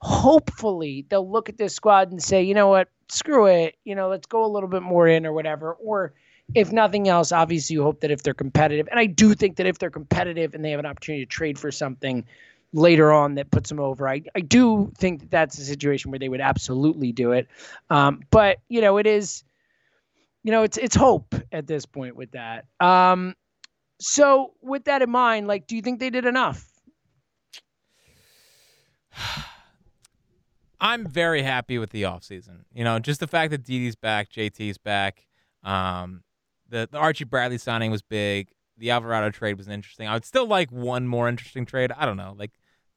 hopefully they'll look at this squad and say you know what? Screw it, you know, let's go a little bit more in or whatever. Or if nothing else, obviously you hope that if they're competitive, and I do think that if they're competitive and they have an opportunity to trade for something later on that puts them over, I, I do think that that's a situation where they would absolutely do it. Um, but you know, it is, you know, it's it's hope at this point with that. Um, so with that in mind, like, do you think they did enough? I'm very happy with the offseason. You know, just the fact that Didi's back, JT's back. Um, the, the Archie Bradley signing was big. The Alvarado trade was interesting. I would still like one more interesting trade. I don't know. Like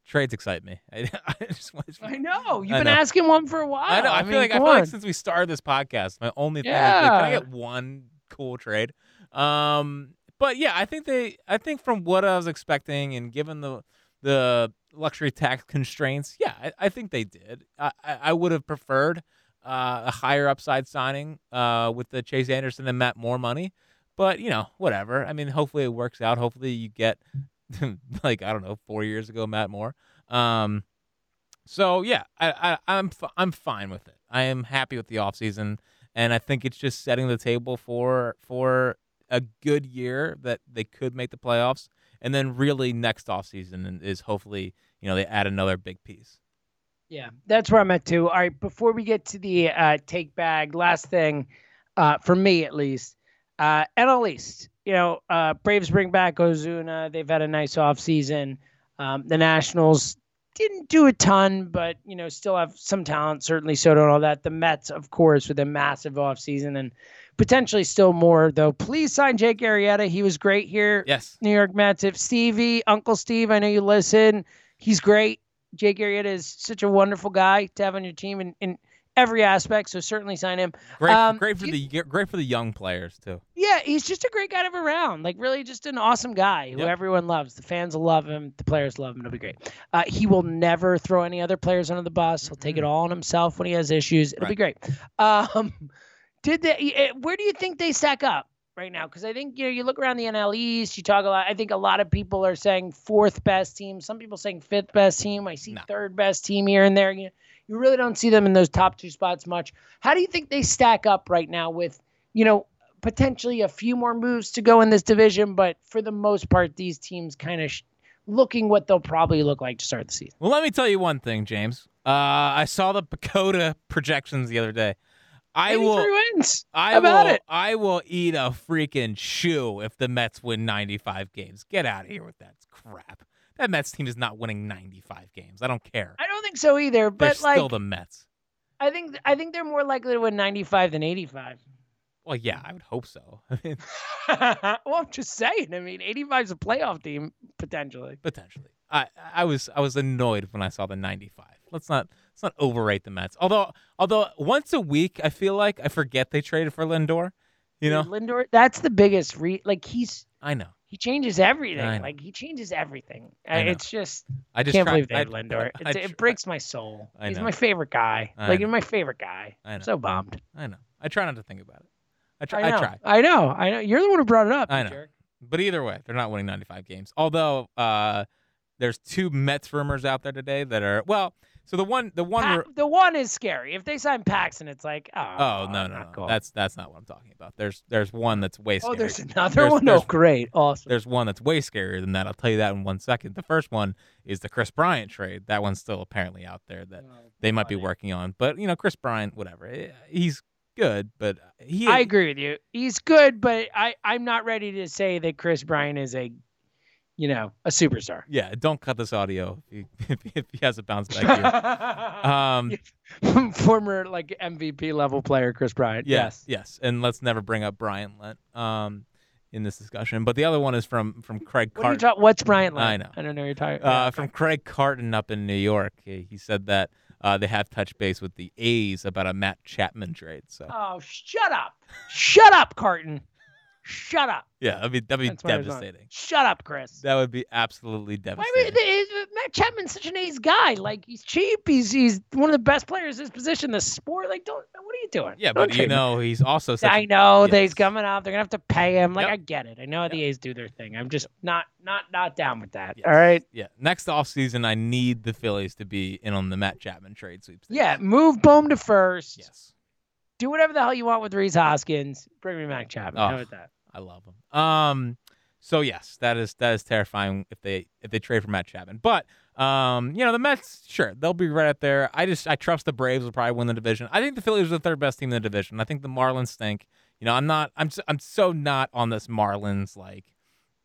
trades excite me. I, I just I know you've I been know. asking one for a while. I know. I, I feel mean, like I feel like since we started this podcast, my only thing yeah. is like, can I get one cool trade? Um, but yeah, I think they. I think from what I was expecting, and given the the luxury tax constraints, yeah, I, I think they did. I, I would have preferred uh, a higher upside signing uh, with the Chase Anderson and Matt more money, but you know, whatever. I mean, hopefully it works out. Hopefully you get like I don't know, four years ago, Matt Moore. Um, so yeah, I, I I'm f- I'm fine with it. I am happy with the offseason, and I think it's just setting the table for for a good year that they could make the playoffs and then really next offseason is hopefully you know they add another big piece. Yeah, that's where I'm at too. All right, before we get to the uh, take bag, last thing uh, for me at least, uh, NL East. You know, uh, Braves bring back Ozuna. They've had a nice offseason. Um, the Nationals didn't do a ton, but you know, still have some talent. Certainly, Soto and all that. The Mets, of course, with a massive offseason and potentially still more though. Please sign Jake Arrieta. He was great here. Yes. New York Mets. If Stevie, Uncle Steve, I know you listen. He's great. Jake Arrieta is such a wonderful guy to have on your team And, in every aspect. So certainly sign him. Great, um, great for the great for the young players too. Yeah, he's just a great guy to have around. Like really, just an awesome guy who yep. everyone loves. The fans will love him. The players love him. It'll be great. Uh, he will never throw any other players under the bus. He'll take it all on himself when he has issues. It'll right. be great. Um, did they? Eh, where do you think they stack up right now? Because I think you know you look around the NL East. You talk a lot. I think a lot of people are saying fourth best team. Some people saying fifth best team. I see no. third best team here and there. You you really don't see them in those top two spots much. How do you think they stack up right now with you know potentially a few more moves to go in this division, but for the most part, these teams kind of. Sh- looking what they'll probably look like to start the season. Well, let me tell you one thing, James. Uh, I saw the PECOTA projections the other day. I will. Wins. I about will. It? I will eat a freaking shoe if the Mets win 95 games. Get out of here with that crap. That Mets team is not winning 95 games. I don't care. I don't think so either. But they're like, still the Mets. I think I think they're more likely to win 95 than 85. Well, yeah, I would hope so. well, I'm just saying. I mean, 85 is a playoff team potentially. Potentially. I I was I was annoyed when I saw the 95. Let's not let's not overrate the Mets. Although although once a week I feel like I forget they traded for Lindor. You know, Lindor. That's the biggest re. Like he's. I know. He changes everything. Like he changes everything. It's just. I just can't try, believe they I, Lindor. I, it, it breaks my soul. I He's my favorite guy. I like he's my favorite guy. I know. So bummed. I know. I try not to think about it. I try. I know. try. I know. I know. You're the one who brought it up. I know. Jerk. But either way, they're not winning 95 games. Although uh, there's two Mets rumors out there today that are well. So the one, the one. Pa- the one is scary. If they sign Paxton, it's like, oh, oh no, no, no. cool. That's that's not what I'm talking about. There's there's one that's way. oh, there's another There's- one. there's- oh, great, awesome. There's one that's way scarier than that. I'll tell you that in one second. The first one is the Kris Bryant trade. That one's still apparently out there that they might be working on. But you know, Kris Bryant, whatever. eh, He's good, but he. I agree with you. He's good, but I I'm not ready to say that Kris Bryant is a, you know, a superstar. Yeah, don't cut this audio if he, if he, has a bounce back here. Um, Former like MVP level player Kris Bryant. Yeah, Yes. yes, and let's never bring up Bryant Lent um, in this discussion. But the other one is from from Craig What are you Carton. What's Bryant like? I know. I don't know. You're talking. uh, yeah, from Craig Carton up in New York. He, he said that uh, they have touched base with the A's about a Matt Chapman trade. So Oh, shut up! Shut up, Carton! Shut up! yeah, that'd be that'd be That's I devastating. Shut up, Chris. That would be absolutely Why devastating. would they- uh, Matt Chapman's such an ace guy. Like he's cheap. He's he's one of the best players in his position. in The sport. Like don't. What are you doing? yeah, Don't but you trade him. know he's also such. I a- know that he's Yes. coming up. They're gonna have to pay him. Like Yep. I get it. I know the A's do their thing. I'm just not not not down with that. Yes. All right. Yeah, next offseason, I need the Phillies to be in on the Matt Chapman trade sweepstakes. Yeah. Move Bohm to first. Yes. Do whatever the hell you want with Rhys Hoskins. Bring me Mac Chapman. Oh. How about that? I love him. Um, so yes, that is that is terrifying if they if they trade for Matt Chapman. But um, you know the Mets, sure, they'll be right up there. I just I trust the Braves will probably win the division. I think the Phillies are the third best team in the division. I think the Marlins stink. You know, I'm not. I'm I'm so not on this Marlins like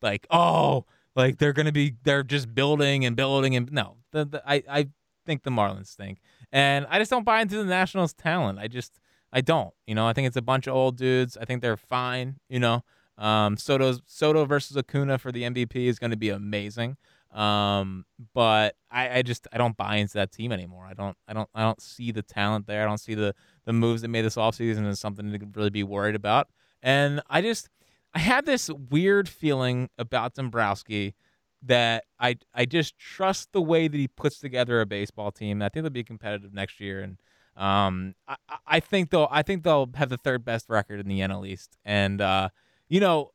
like oh like they're gonna be they're just building and building and no. The, the I I think the Marlins stink, and I just don't buy into the Nationals' talent. I just I don't. You know, I think it's a bunch of old dudes. I think they're fine. You know, um, Soto versus Acuna for the MVP is going to be amazing. Um, but I, I just I don't buy into that team anymore. I don't I don't I don't see the talent there. I don't see the the moves that made this offseason as something to really be worried about. And I just I had this weird feeling about Dombrowski that I I just trust the way that he puts together a baseball team. I think they'll be competitive next year, and um, I- I think they'll I think they'll have the third best record in the NL East. And uh, you know,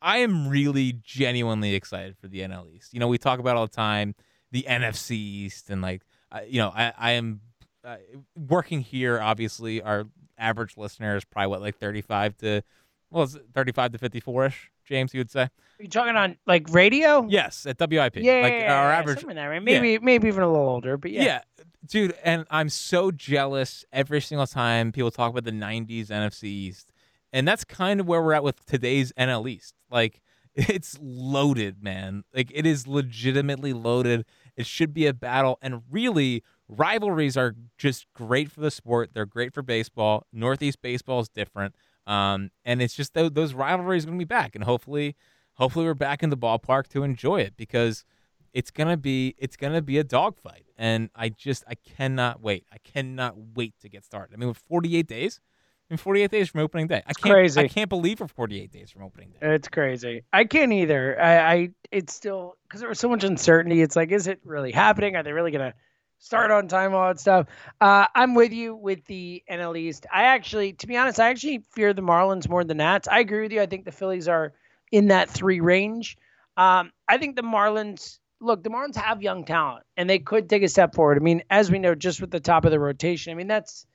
I am really genuinely excited for the NL East. You know, we talk about all the time the NFC East, and like I you know, I I am uh, working here. Obviously, our average listener is probably what like thirty five to well, it's thirty five to fifty four ish. James, you would say? Are you talking on like radio? Yes, at WIP. Yeah, like yeah, yeah, our yeah, average. something in that range. Maybe maybe even a little older, but yeah. Yeah. dude, and I'm so jealous every single time people talk about the '90s NFC East, and that's kind of where we're at with today's NL East. Like, it's loaded, man. Like, it is legitimately loaded. It should be a battle, and really, rivalries are just great for the sport. They're great for baseball. Northeast baseball is different, um, and it's just those, those rivalries are going to be back, and hopefully, hopefully, we're back in the ballpark to enjoy it because it's gonna be it's gonna be a dogfight, and I just I cannot wait. I cannot wait to get started. I mean, with 48 days, I mean 48 days from opening day. I can't crazy. I can't believe we're 48 days from opening day. It's crazy. I can't either. I, I it's still because there was so much uncertainty. It's like, is it really happening? Are they really gonna start on time? All that stuff. Uh, I'm with you with the NL East. I actually, to be honest, I actually fear the Marlins more than the Nats. I agree with you. I think the Phillies are in that three range. Um, I think the Marlins. Look, the Marlins have young talent, and they could take a step forward. I mean, as we know, just with the top of the rotation. I mean, that's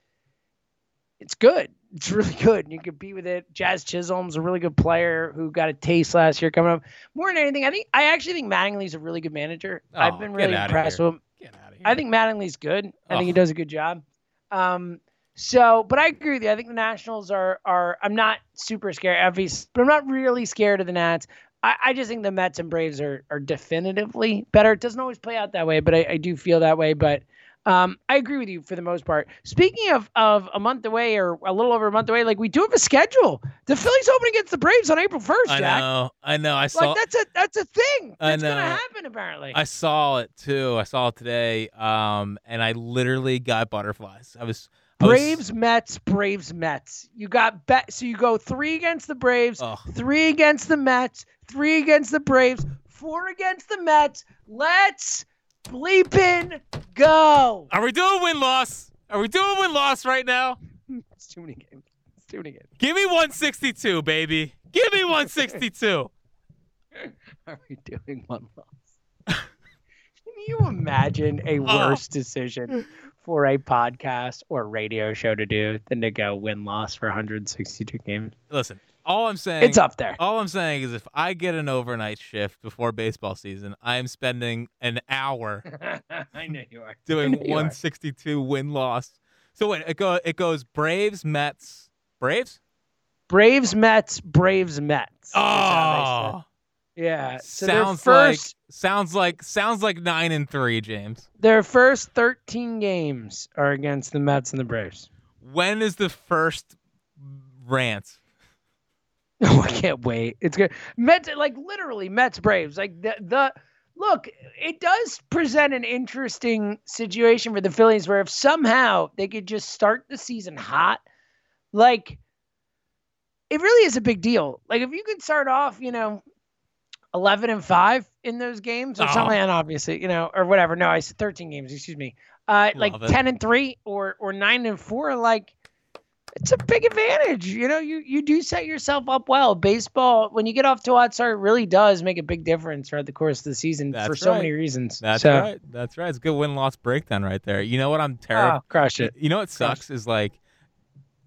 it's good. It's really good. and You compete with it. Jazz Chisholm's a really good player who got a taste last year coming up. More than anything, I think I actually think Mattingly's a really good manager. I've Oh, been really impressed with him. Get out of here. I think Mattingly's good. I think he does a good job. Um, so, but I agree with you. I think the Nationals are are. I'm not super scared, obviously, but I'm not really scared of the Nats. I, I just think the Mets and Braves are are definitively better. It doesn't always play out that way, but I, I do feel that way. But um, I agree with you for the most part. Speaking of of a month away or a little over a month away, like we do have a schedule. The Phillies open against the Braves on April first, I know. I know. I saw. Like that's a that's a thing. I That's gonna happen apparently. I saw it too. I saw it today. Um, and I literally got butterflies. I was I was- Braves, Mets, Braves, Mets. You got bet. So you go three against the Braves, Ugh. three against the Mets, three against the Braves, four against the Mets. Let's bleeping go. Are we doing win loss? Are we doing win loss right now? It's too many games. It's too many games. Give me 162, baby. Give me 162. Are we doing one loss? Can you imagine a Oh. worse decision for a podcast or radio show to do than to go win loss for 162 games? Listen, all I'm saying It's up there. All I'm saying is if I get an overnight shift before baseball season, I am spending an hour I know you are doing you 162 win loss. So wait, it go it goes Braves, Mets, Braves? Braves, Mets, Braves, Mets. is how they Oh, yeah. So sounds first, like sounds like sounds like 9 and 3, James. their first 13 games are against the Mets and the Braves. When is the first rant? Oh, I can't wait. It's good. Mets, like literally Mets, Braves. Like the the look, it does present an interesting situation for the Phillies where if somehow they could just start the season hot, like it really is a big deal. Like if you could start off, you know, eleven and five in those games or Oh. something, and obviously, you know, or whatever. No, I said thirteen games. Excuse me. Uh, like it. ten and three or or nine and four. Like it's a big advantage. You know, you you do set yourself up well. Baseball, when you get off to a hot start, really does make a big difference throughout the course of the season for That's so many reasons. That's so, right. That's right. It's a good win loss breakdown right there. You know what I'm ah, terrified Oh, crush it. You know what sucks is like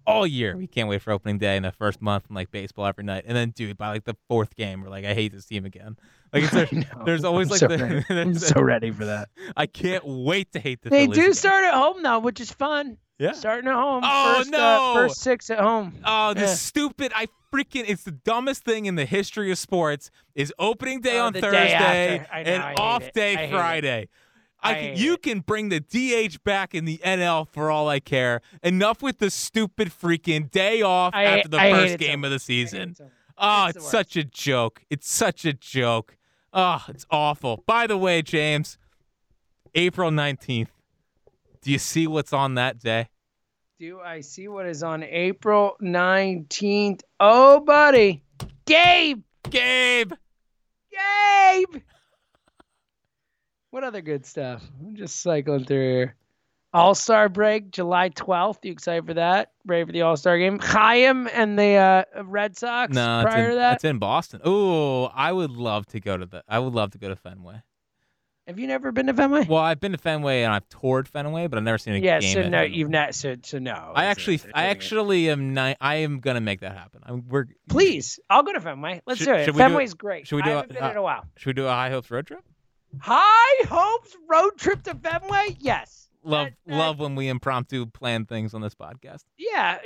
all year we can't wait for opening day in the first month and like baseball every night, and then dude by like the fourth game we're like I hate this team again. Like it's there, I there's always I'm like so the. I'm there's so ready for that. I can't wait to hate the. They Phillies do again. start at home though, which is fun. Yeah. Starting at home. Oh, first, no. Uh, first six at home. Oh, the Yeah. stupid! I freaking it's the dumbest thing in the history of sports. Is opening day Oh, on the day Thursday know, and off it. day I. Friday. I, I can, hate you it. can bring the DH back in the NL for all I care. Enough with the stupid freaking day off I- after the I first it so game of the I hate season. it so much. Oh, It's it's, such a joke. It's such a joke. Oh, it's awful. By the way, James, April 19th. Do you see what's on that day? Do I see what is on April 19th? Oh, buddy. Gabe! Gabe! Gabe! What other good stuff? I'm just cycling through here. All Star break, July 12th. You excited for that? Ready for the All Star game? Chaim and the uh, Red Sox No, it's prior in, to that? it's in Boston. Oh, I would love to go to the. I would love to go to Fenway. Have you never been to Fenway? Well, I've been to Fenway and I've toured Fenway, but I've never seen a yeah, game. so at no, Fenway. you've not. So, so no. I actually, I it's- actually am. Ni- I am gonna make that happen. I'm, we're. Please, I'll go to Fenway. Let's Should- do it. should we do Fenway's great. should we do I a- haven't been uh, in a while. Should we do a High Hopes road trip? High Hopes road trip to Fenway? Yes. Love, That- that- love when we impromptu plan things on this podcast. Yeah,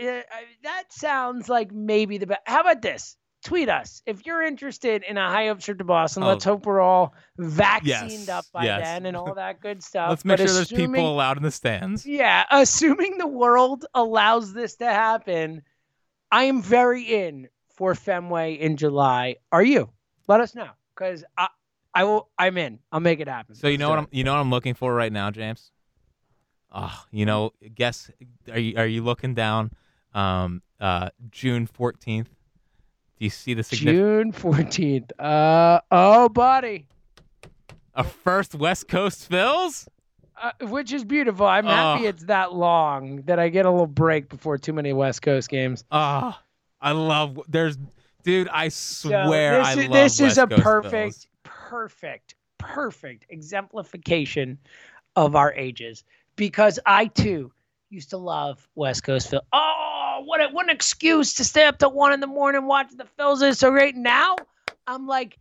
that sounds like maybe the best. How about this? Tweet us if you're interested in a high up trip to Boston. Oh. Let's hope we're all vaccinated Yes, up by yes. then and all that good stuff. Let's make But sure there's people allowed in the stands. Yeah, assuming the world allows this to happen, I am very in for Fenway in July. Are you? Let us know because I, I will. I'm in. I'll make it happen. So you know what I'm, you know what I'm looking for right now, James? Oh, you know, guess are you are you looking down um uh June 14th? Do you see the significance? June fourteenth. Uh oh, buddy. A first West Coast Phils? Uh, which is beautiful. I'm happy it's that long that I get a little break before too many West Coast games. Oh, I love there's dude, I So swear this I is, love this is a Coast perfect, Phils. perfect, perfect exemplification of our ages because I too used to love West Coast Phil. Oh, what a, what an excuse to stay up till one in the morning watching the Phils is so great. Now I'm like,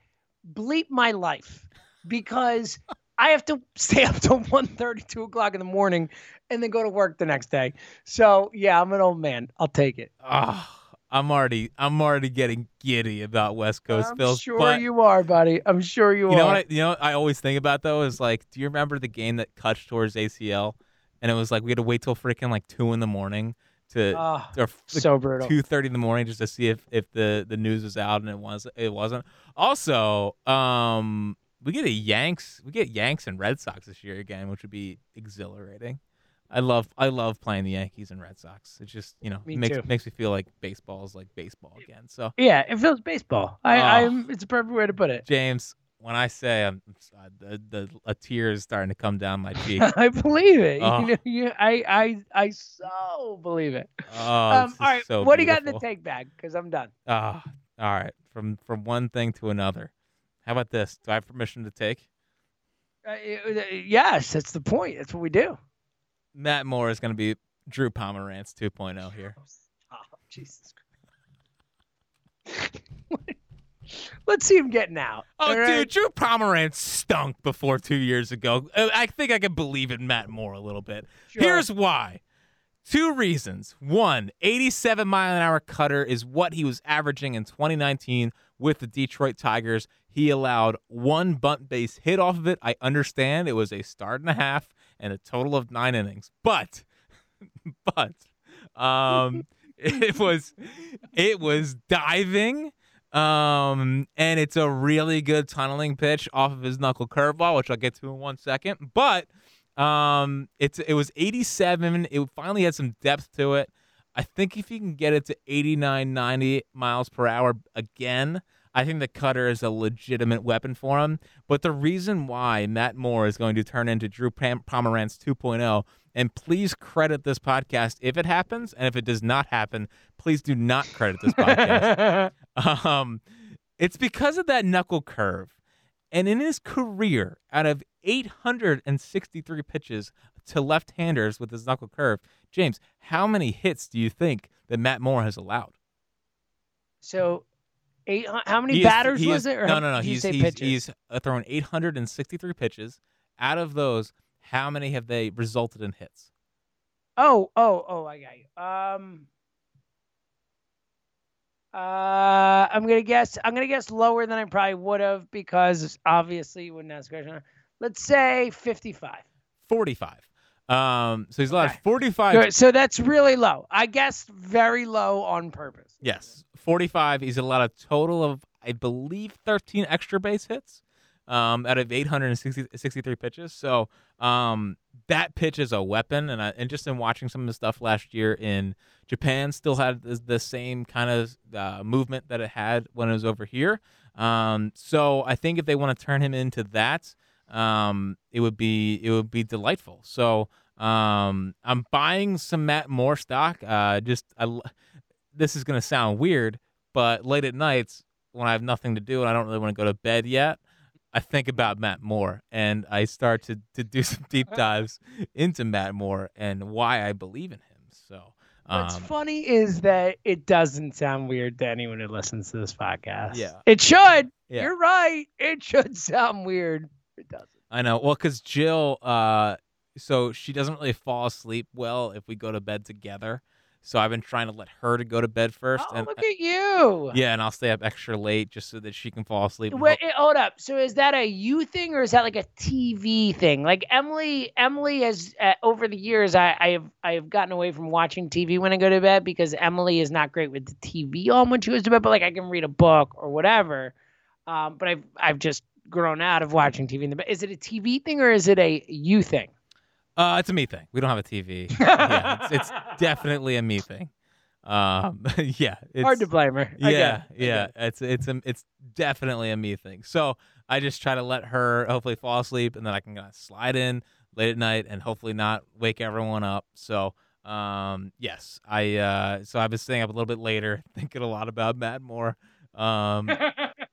bleep my life because I have to stay up till 1.30, 2 o'clock in the morning and then go to work the next day. So yeah, I'm an old man. I'll take it. Oh, I'm already I'm already getting giddy about West Coast I'm Phils. sure but you are, buddy. I'm sure you, are you are. know what I, you know what I always think about though is like, do you remember the game that Kutch tore his ACL, and it was like we had to wait till freaking like two in the morning to Oh, or so brutal. two thirty in the morning just to see if if the the news was out, and it was it wasn't. Also, um, we get a Yanks we get Yanks and Red Sox this year again, which would be exhilarating. I love I love playing the Yankees and Red Sox. It just you know Me makes too. makes me feel like baseball is like baseball again. So Yeah, it feels baseball. I, Oh. I'm. It's a perfect way to put it. James, when I say I'm uh, the, the a tear is starting to come down my cheek. I believe it. Oh. You know, you, I, I, I so believe it. Oh, um, all right, so what do you got in the take bag? Because I'm done. Ah, all right. From from one thing to another. How about this? Do I have permission to take? Uh, uh, yes, that's the point. That's what we do. Matt Moore is going to be Drew Pomeranz 2.0 here. Oh, Jesus Christ. Let's see him getting out. Oh, all dude, right? Drew Pomeranz stunk before two years ago. Uh, I think I can believe in Matt Moore a little bit. Sure. Here's why. Two reasons. One, 87 mile an hour cutter is what he was averaging in 2019 with the Detroit Tigers. He allowed one bunt base hit off of it. I understand it was a start and a half and a total of nine innings. But, but, um, it was, it was diving. Um, and it's a really good tunneling pitch off of his knuckle curveball, which I'll get to in one second. But um, it's it was 87. It finally had some depth to it. I think if you can get it to 89, 90 miles per hour again, I think the cutter is a legitimate weapon for him. But the reason why Matt Moore is going to turn into Drew Pom- Pomeranz 2.0, and please credit this podcast if it happens, and if it does not happen, please do not credit this podcast. Um, it's because of that knuckle curve. And in his career, out of 863 pitches to left-handers with his knuckle curve, James, how many hits do you think that Matt Moore has allowed? so, eight. How many He batters he was is- it? No, no, no. He's he's, he's thrown 863 pitches. Out of those, how many have they resulted in hits? Oh, oh, oh! I got you. Um, uh, I'm gonna guess. I'm gonna guess lower than I probably would have because obviously you wouldn't ask a question. Let's say 55. 45. Um, so he's allowed Okay. 45 Good. So that's really low. I guessed very low on purpose. Yes, 45. He's allowed a total of, I believe, 13 extra base hits um, out of 863 pitches. So um, that pitch is a weapon. And, I, and just in watching some of the stuff last year in Japan, still had the, same kind of uh, movement that it had when it was over here. Um, so I think if they want to turn him into that, um, it would be it would be delightful. So um, I'm buying some Matt Moore stock. Uh, just I, this is gonna sound weird, but late at nights when I have nothing to do and I don't really want to go to bed yet, I think about Matt Moore and I start to to do some deep dives into Matt Moore and why I believe in him. So. What's Um, funny is that it doesn't sound weird to anyone who listens to this podcast. Yeah. It should. Yeah. You're right. It should sound weird. It doesn't. I know. Well, because Jill, uh, so she doesn't really fall asleep well if we go to bed together. So I've been trying to let her to go to bed first, Oh, and look at you. yeah, and I'll stay up extra late just so that she can fall asleep. Wait, ho- eh, hold up. So is that a you thing or is that like a TV thing? Like Emily, Emily has uh, over the years, I, I have I have gotten away from watching TV when I go to bed because Emily is not great with the TV on when she goes to bed. But like I can read a book or whatever. Um, but I've I've just grown out of watching TV in the bed. Is it a TV thing or is it a you thing? Uh, it's a me thing. We don't have a TV. yeah, it's, it's definitely a me thing. Um, yeah, it's Hard to blame her. I yeah, it. Yeah. it. It's it's a, it's definitely a me thing. So I just try to let her hopefully fall asleep, and then I can kind of slide in late at night and hopefully not wake everyone up. So um, yes, I uh, so I've been staying up a little bit later, thinking a lot about Matt Moore, um,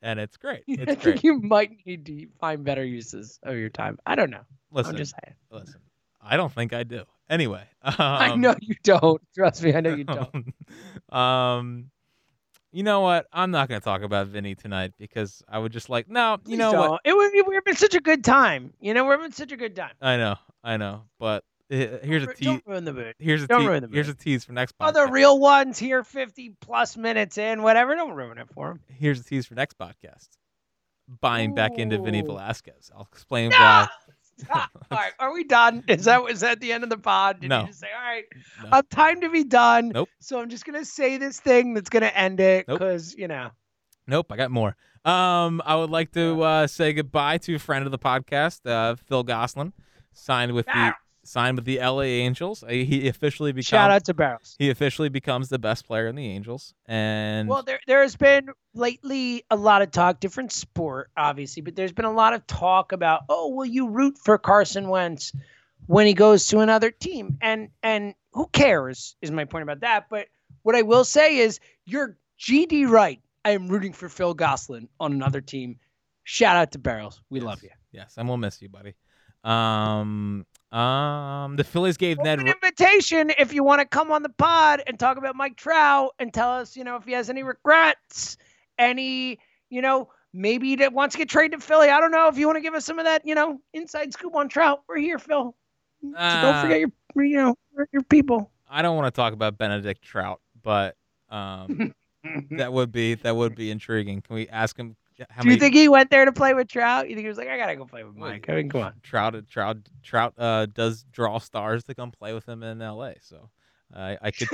and it's great. I think great. you might need to find better uses of your time. I don't know. Listen, I'm just saying. listen. I don't think I do. Anyway, I um, know you don't. Trust me, I know you don't. um, you know what? I'm not going to talk about Vinny tonight because I would just like no. You Please know what? don't. It would. We're having such a good time. You know, we're having such a good time. I know, I know. But here's a tease. Don't ruin the mood. Here's a don't te- ruin the here's a tease for next Other podcast. real ones here, 50 plus minutes in, whatever. Don't ruin it for them. here's a tease for next podcast. Buying back into Vinny Velasquez. I'll explain No! why. Stop. All right, are we done? Is that was that the end of the pod? Did No. you just say, all right, No. uh, time to be done? Nope. So I'm just gonna say this thing that's gonna end it Nope. because you know. Nope, I got more. Um, I would like to uh, say goodbye to a friend of the podcast, uh, Phil Gosselin, signed with the Ah. Signed with the LA Angels. Uh, He officially becomes Shout out to Barrows. he officially becomes the best player in the Angels. And Well, there there has been lately a lot of talk, different sport, obviously, but there's been a lot of talk about, oh, will you root for Carson Wentz when he goes to another team? And and who cares is my point about that. But what I will say is you're GD right. I am rooting for Phil Gosselin on another team. Shout out to Barrels. We love you. Yes, and we'll miss you, buddy. Um, um, the Phillies gave Ned. Open invitation if you want to come on the pod and talk about Mike Trout and tell us, you know, if he has any regrets, any, you know, maybe he wants to get traded to Philly. I don't know if you want to give us some of that, you know, inside scoop on Trout. We're here, Phil. So Uh, don't forget your, you know, your people. I don't want to talk about Benedict Trout, but um, that would be that would be intriguing. Can we ask him how Do you many think he went there to play with Trout? You think he was like, I gotta go play with Mike? I mean, come on. Trout Trout Trout uh, does draw stars to come play with him in L.A. So I I could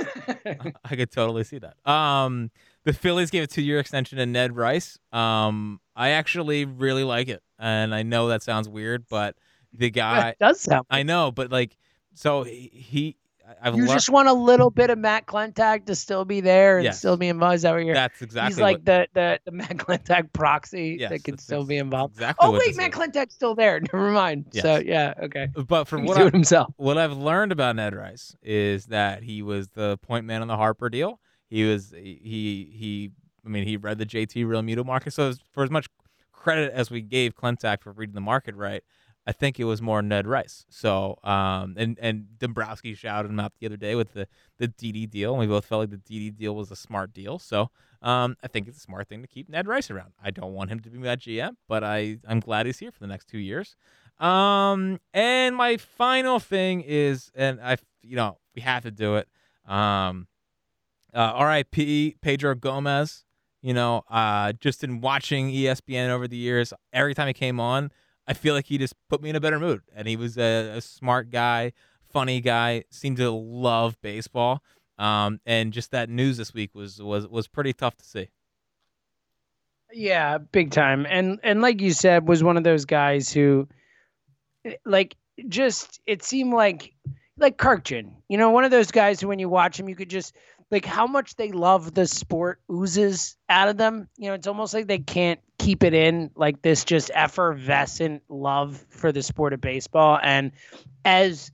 I could totally see that. Um, the Phillies gave a two-year extension to Ned Rice. Um, I actually really like it, and I know that sounds weird, but the guy it does sound. I know, but like, so he, I've You just want a little bit of Matt Klentak to still be there and Yes. still be involved. Is that what you're? that's exactly He's like what, the, the the Matt Klentak proxy Yes, that can still be involved. exactly Oh wait, Matt is. Klentak's still there. Never mind. So yeah, okay. But from what I, himself. what I've learned about Ned Rice is that he was the point man on the Harper deal. He was he he. I mean, he read the JT Realmuto market. So for as much credit as we gave Klentak for reading the market right, I think it was more Ned Rice. So um and and Dombrowski shouted him out the other day with the the DD deal, and we both felt like the DD deal was a smart deal. So um I think it's a smart thing to keep Ned Rice around. I don't want him to be my GM, but I I'm glad he's here for the next two years. Um, and my final thing is, and I, you know, we have to do it. Um, uh, R.I.P. Pedro Gomez. You know, uh, just in watching ESPN over the years, every time he came on, I feel like he just put me in a better mood. And he was a, a smart guy, funny guy, seemed to love baseball. Um, and just that news this week was was was pretty tough to see. Yeah, big time. And and like you said, was one of those guys who, like, just it seemed like like Kirkchin. You know, one of those guys who, when you watch him, you could just like how much they love the sport oozes out of them. You know, it's almost like they can't keep it in. Like this just effervescent love for the sport of baseball. And as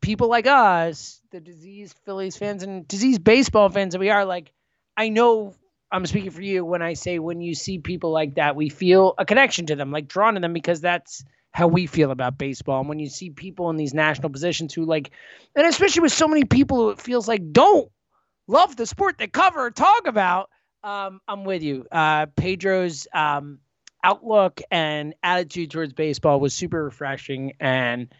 people like us, the disease Phillies fans and disease baseball fans that we are, like, I know I'm speaking for you when I say when you see people like that, we feel a connection to them, like drawn to them, because that's how we feel about baseball. And when you see people in these national positions who like, and especially with so many people who it feels like don't love the sport they cover talk about, um, I'm with you. Uh, Pedro's um, outlook and attitude towards baseball was super refreshing, and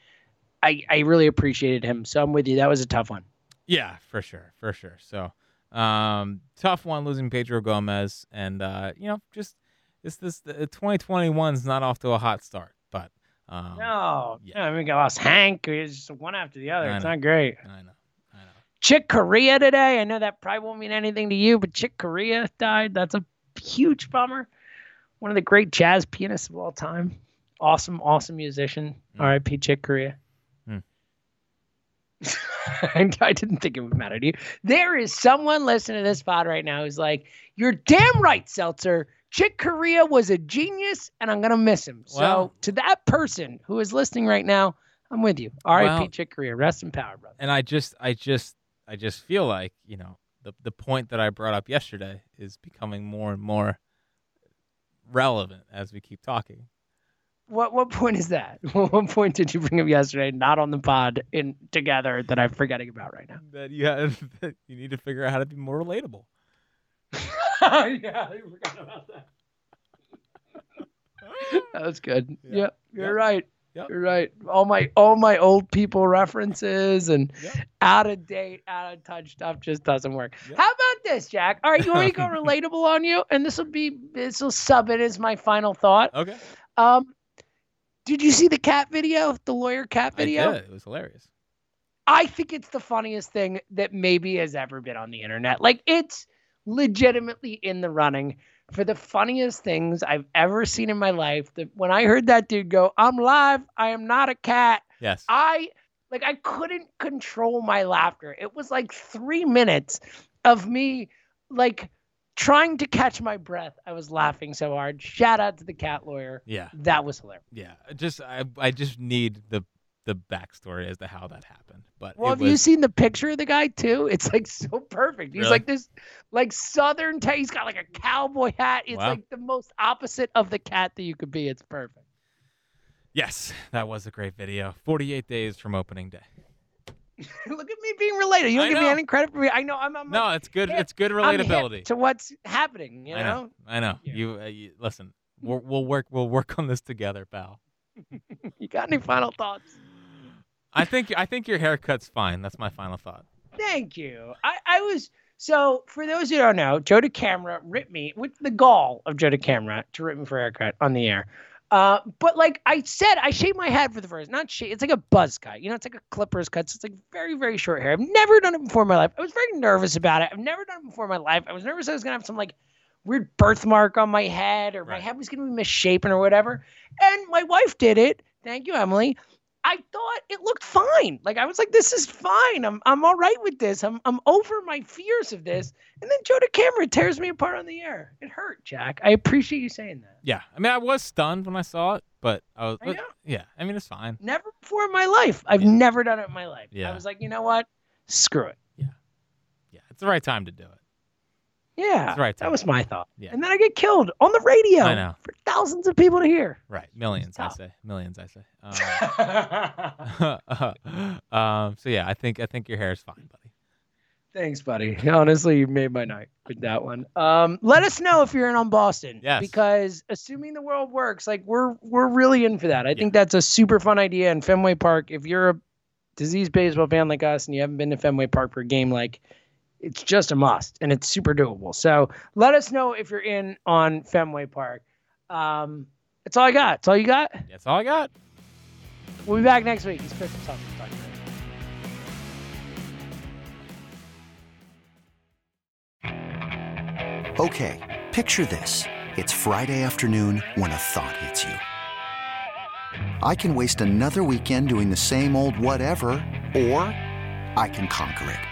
I I really appreciated him. So I'm with you. That was a tough one. Yeah, for sure, for sure. So, um, tough one losing Pedro Gomez, and uh, you know, just this this the 2021's not off to a hot start, but um, No, yeah. I mean, we lost Hank. It's just one after the other. I It's know. not great. I know. Chick Corea today. I know that probably won't mean anything to you, but Chick Corea died. That's a huge bummer. One of the great jazz pianists of all time. Awesome, awesome musician. Mm. R.I.P. Chick Corea. Mm. I didn't think it would matter to you. There is someone listening to this pod right now who's like, "You're damn right, Seltzer. Chick Corea was a genius, and I'm gonna miss him." So Well- to that person who is listening right now, I'm with you. R.I.P. Well- Chick Corea. Rest in power, brother. And I just, I just, I just feel like you know the the point that I brought up yesterday is becoming more and more relevant as we keep talking. What what point is that? What point did you bring up yesterday? Not on the pod in together that I'm forgetting about right now. That you have, that you need to figure out how to be more relatable. yeah, I forgot about that. That was good. Yeah. Yeah, you're Yep. right. Yep. You're right. All my all my old people references and Yep. out of date, out of touch stuff just doesn't work. Yep. How about this, Jack? All right, you want me to go relatable on you? And this will be this will sub it as my final thought. Okay. Um, did you see the cat video? The lawyer cat video? I did. It was hilarious. I think it's the funniest thing that maybe has ever been on the internet. Like it's legitimately in the running for the funniest things I've ever seen in my life. That when I heard that dude go, "I'm live. I am not a cat." Yes. I like I couldn't control my laughter. It was like 3 minutes of me like trying to catch my breath. I was laughing so hard. Shout out to the cat lawyer. yeah. That was hilarious. Yeah. Just I, I just need the the backstory as to how that happened. But Well, have you seen the picture of the guy too? It's like so perfect. He's Really? like this, like southern. ta- he's got like a cowboy hat. It's Wow. like the most opposite of the cat that you could be. It's perfect. Yes, that was a great video. 48 days from opening day. Look at me being related. You don't I give me any credit for me. I know I'm. I'm No, like, it's good. hip. It's good relatability. to what's happening. You I know. I know. Yeah. You, uh, you listen. We'll work. We'll work on this together, pal. You got any final thoughts? I think. I think your haircut's fine. That's my final thought. Thank you. I, I was so for those who don't know, Joe DeCamara ripped me with the gall of Joe DeCamara to rip me for a haircut on the air. Uh, but like I said, I shaved my head for the first, not shave. It's like a buzz cut. You know, it's like a clippers cut. So it's like very, very short hair. I've never done it before in my life. I was very nervous about it. I've never done it before in my life. I was nervous I was gonna have some like weird birthmark on my head or my head was gonna be misshapen or whatever. And my wife did it. Thank you, Emily. I thought it looked fine. Like I was like, this is fine. I'm I'm all right with this. I'm I'm over my fears of this. And then Joe DeCamara tears me apart on the air. It hurt, Jack. I appreciate you saying that. Yeah. I mean, I was stunned when I saw it, but I was. I yeah. I mean, it's fine. Never before in my life. I've Yeah. never done it in my life. Yeah. I was like, you know what? Screw it. Yeah. Yeah. It's the right time to do it. Yeah. Right That was my thought. Yeah. And then I get killed on the radio I know. for thousands of people to hear. Right. Millions. I say. Millions. I say. Um, um. So yeah, I think I think your hair is fine, buddy. Thanks, buddy. Honestly, you made my night with that one. Um, let us know if you're in on Boston. Yes. Because assuming the world works, like we're we're really in for that. I think that's a super fun idea in Fenway Park. If you're a disease baseball fan like us and you haven't been to Fenway Park for a game, like it's just a must and it's super doable. So let us know if you're in on Fenway Park. Um, that's all I got. That's all you got. That's all I got. We'll be back next week. It's Chris from Talk Talk Okay, picture this. It's Friday afternoon when a thought hits you. I can waste another weekend doing the same old whatever, or I can conquer it.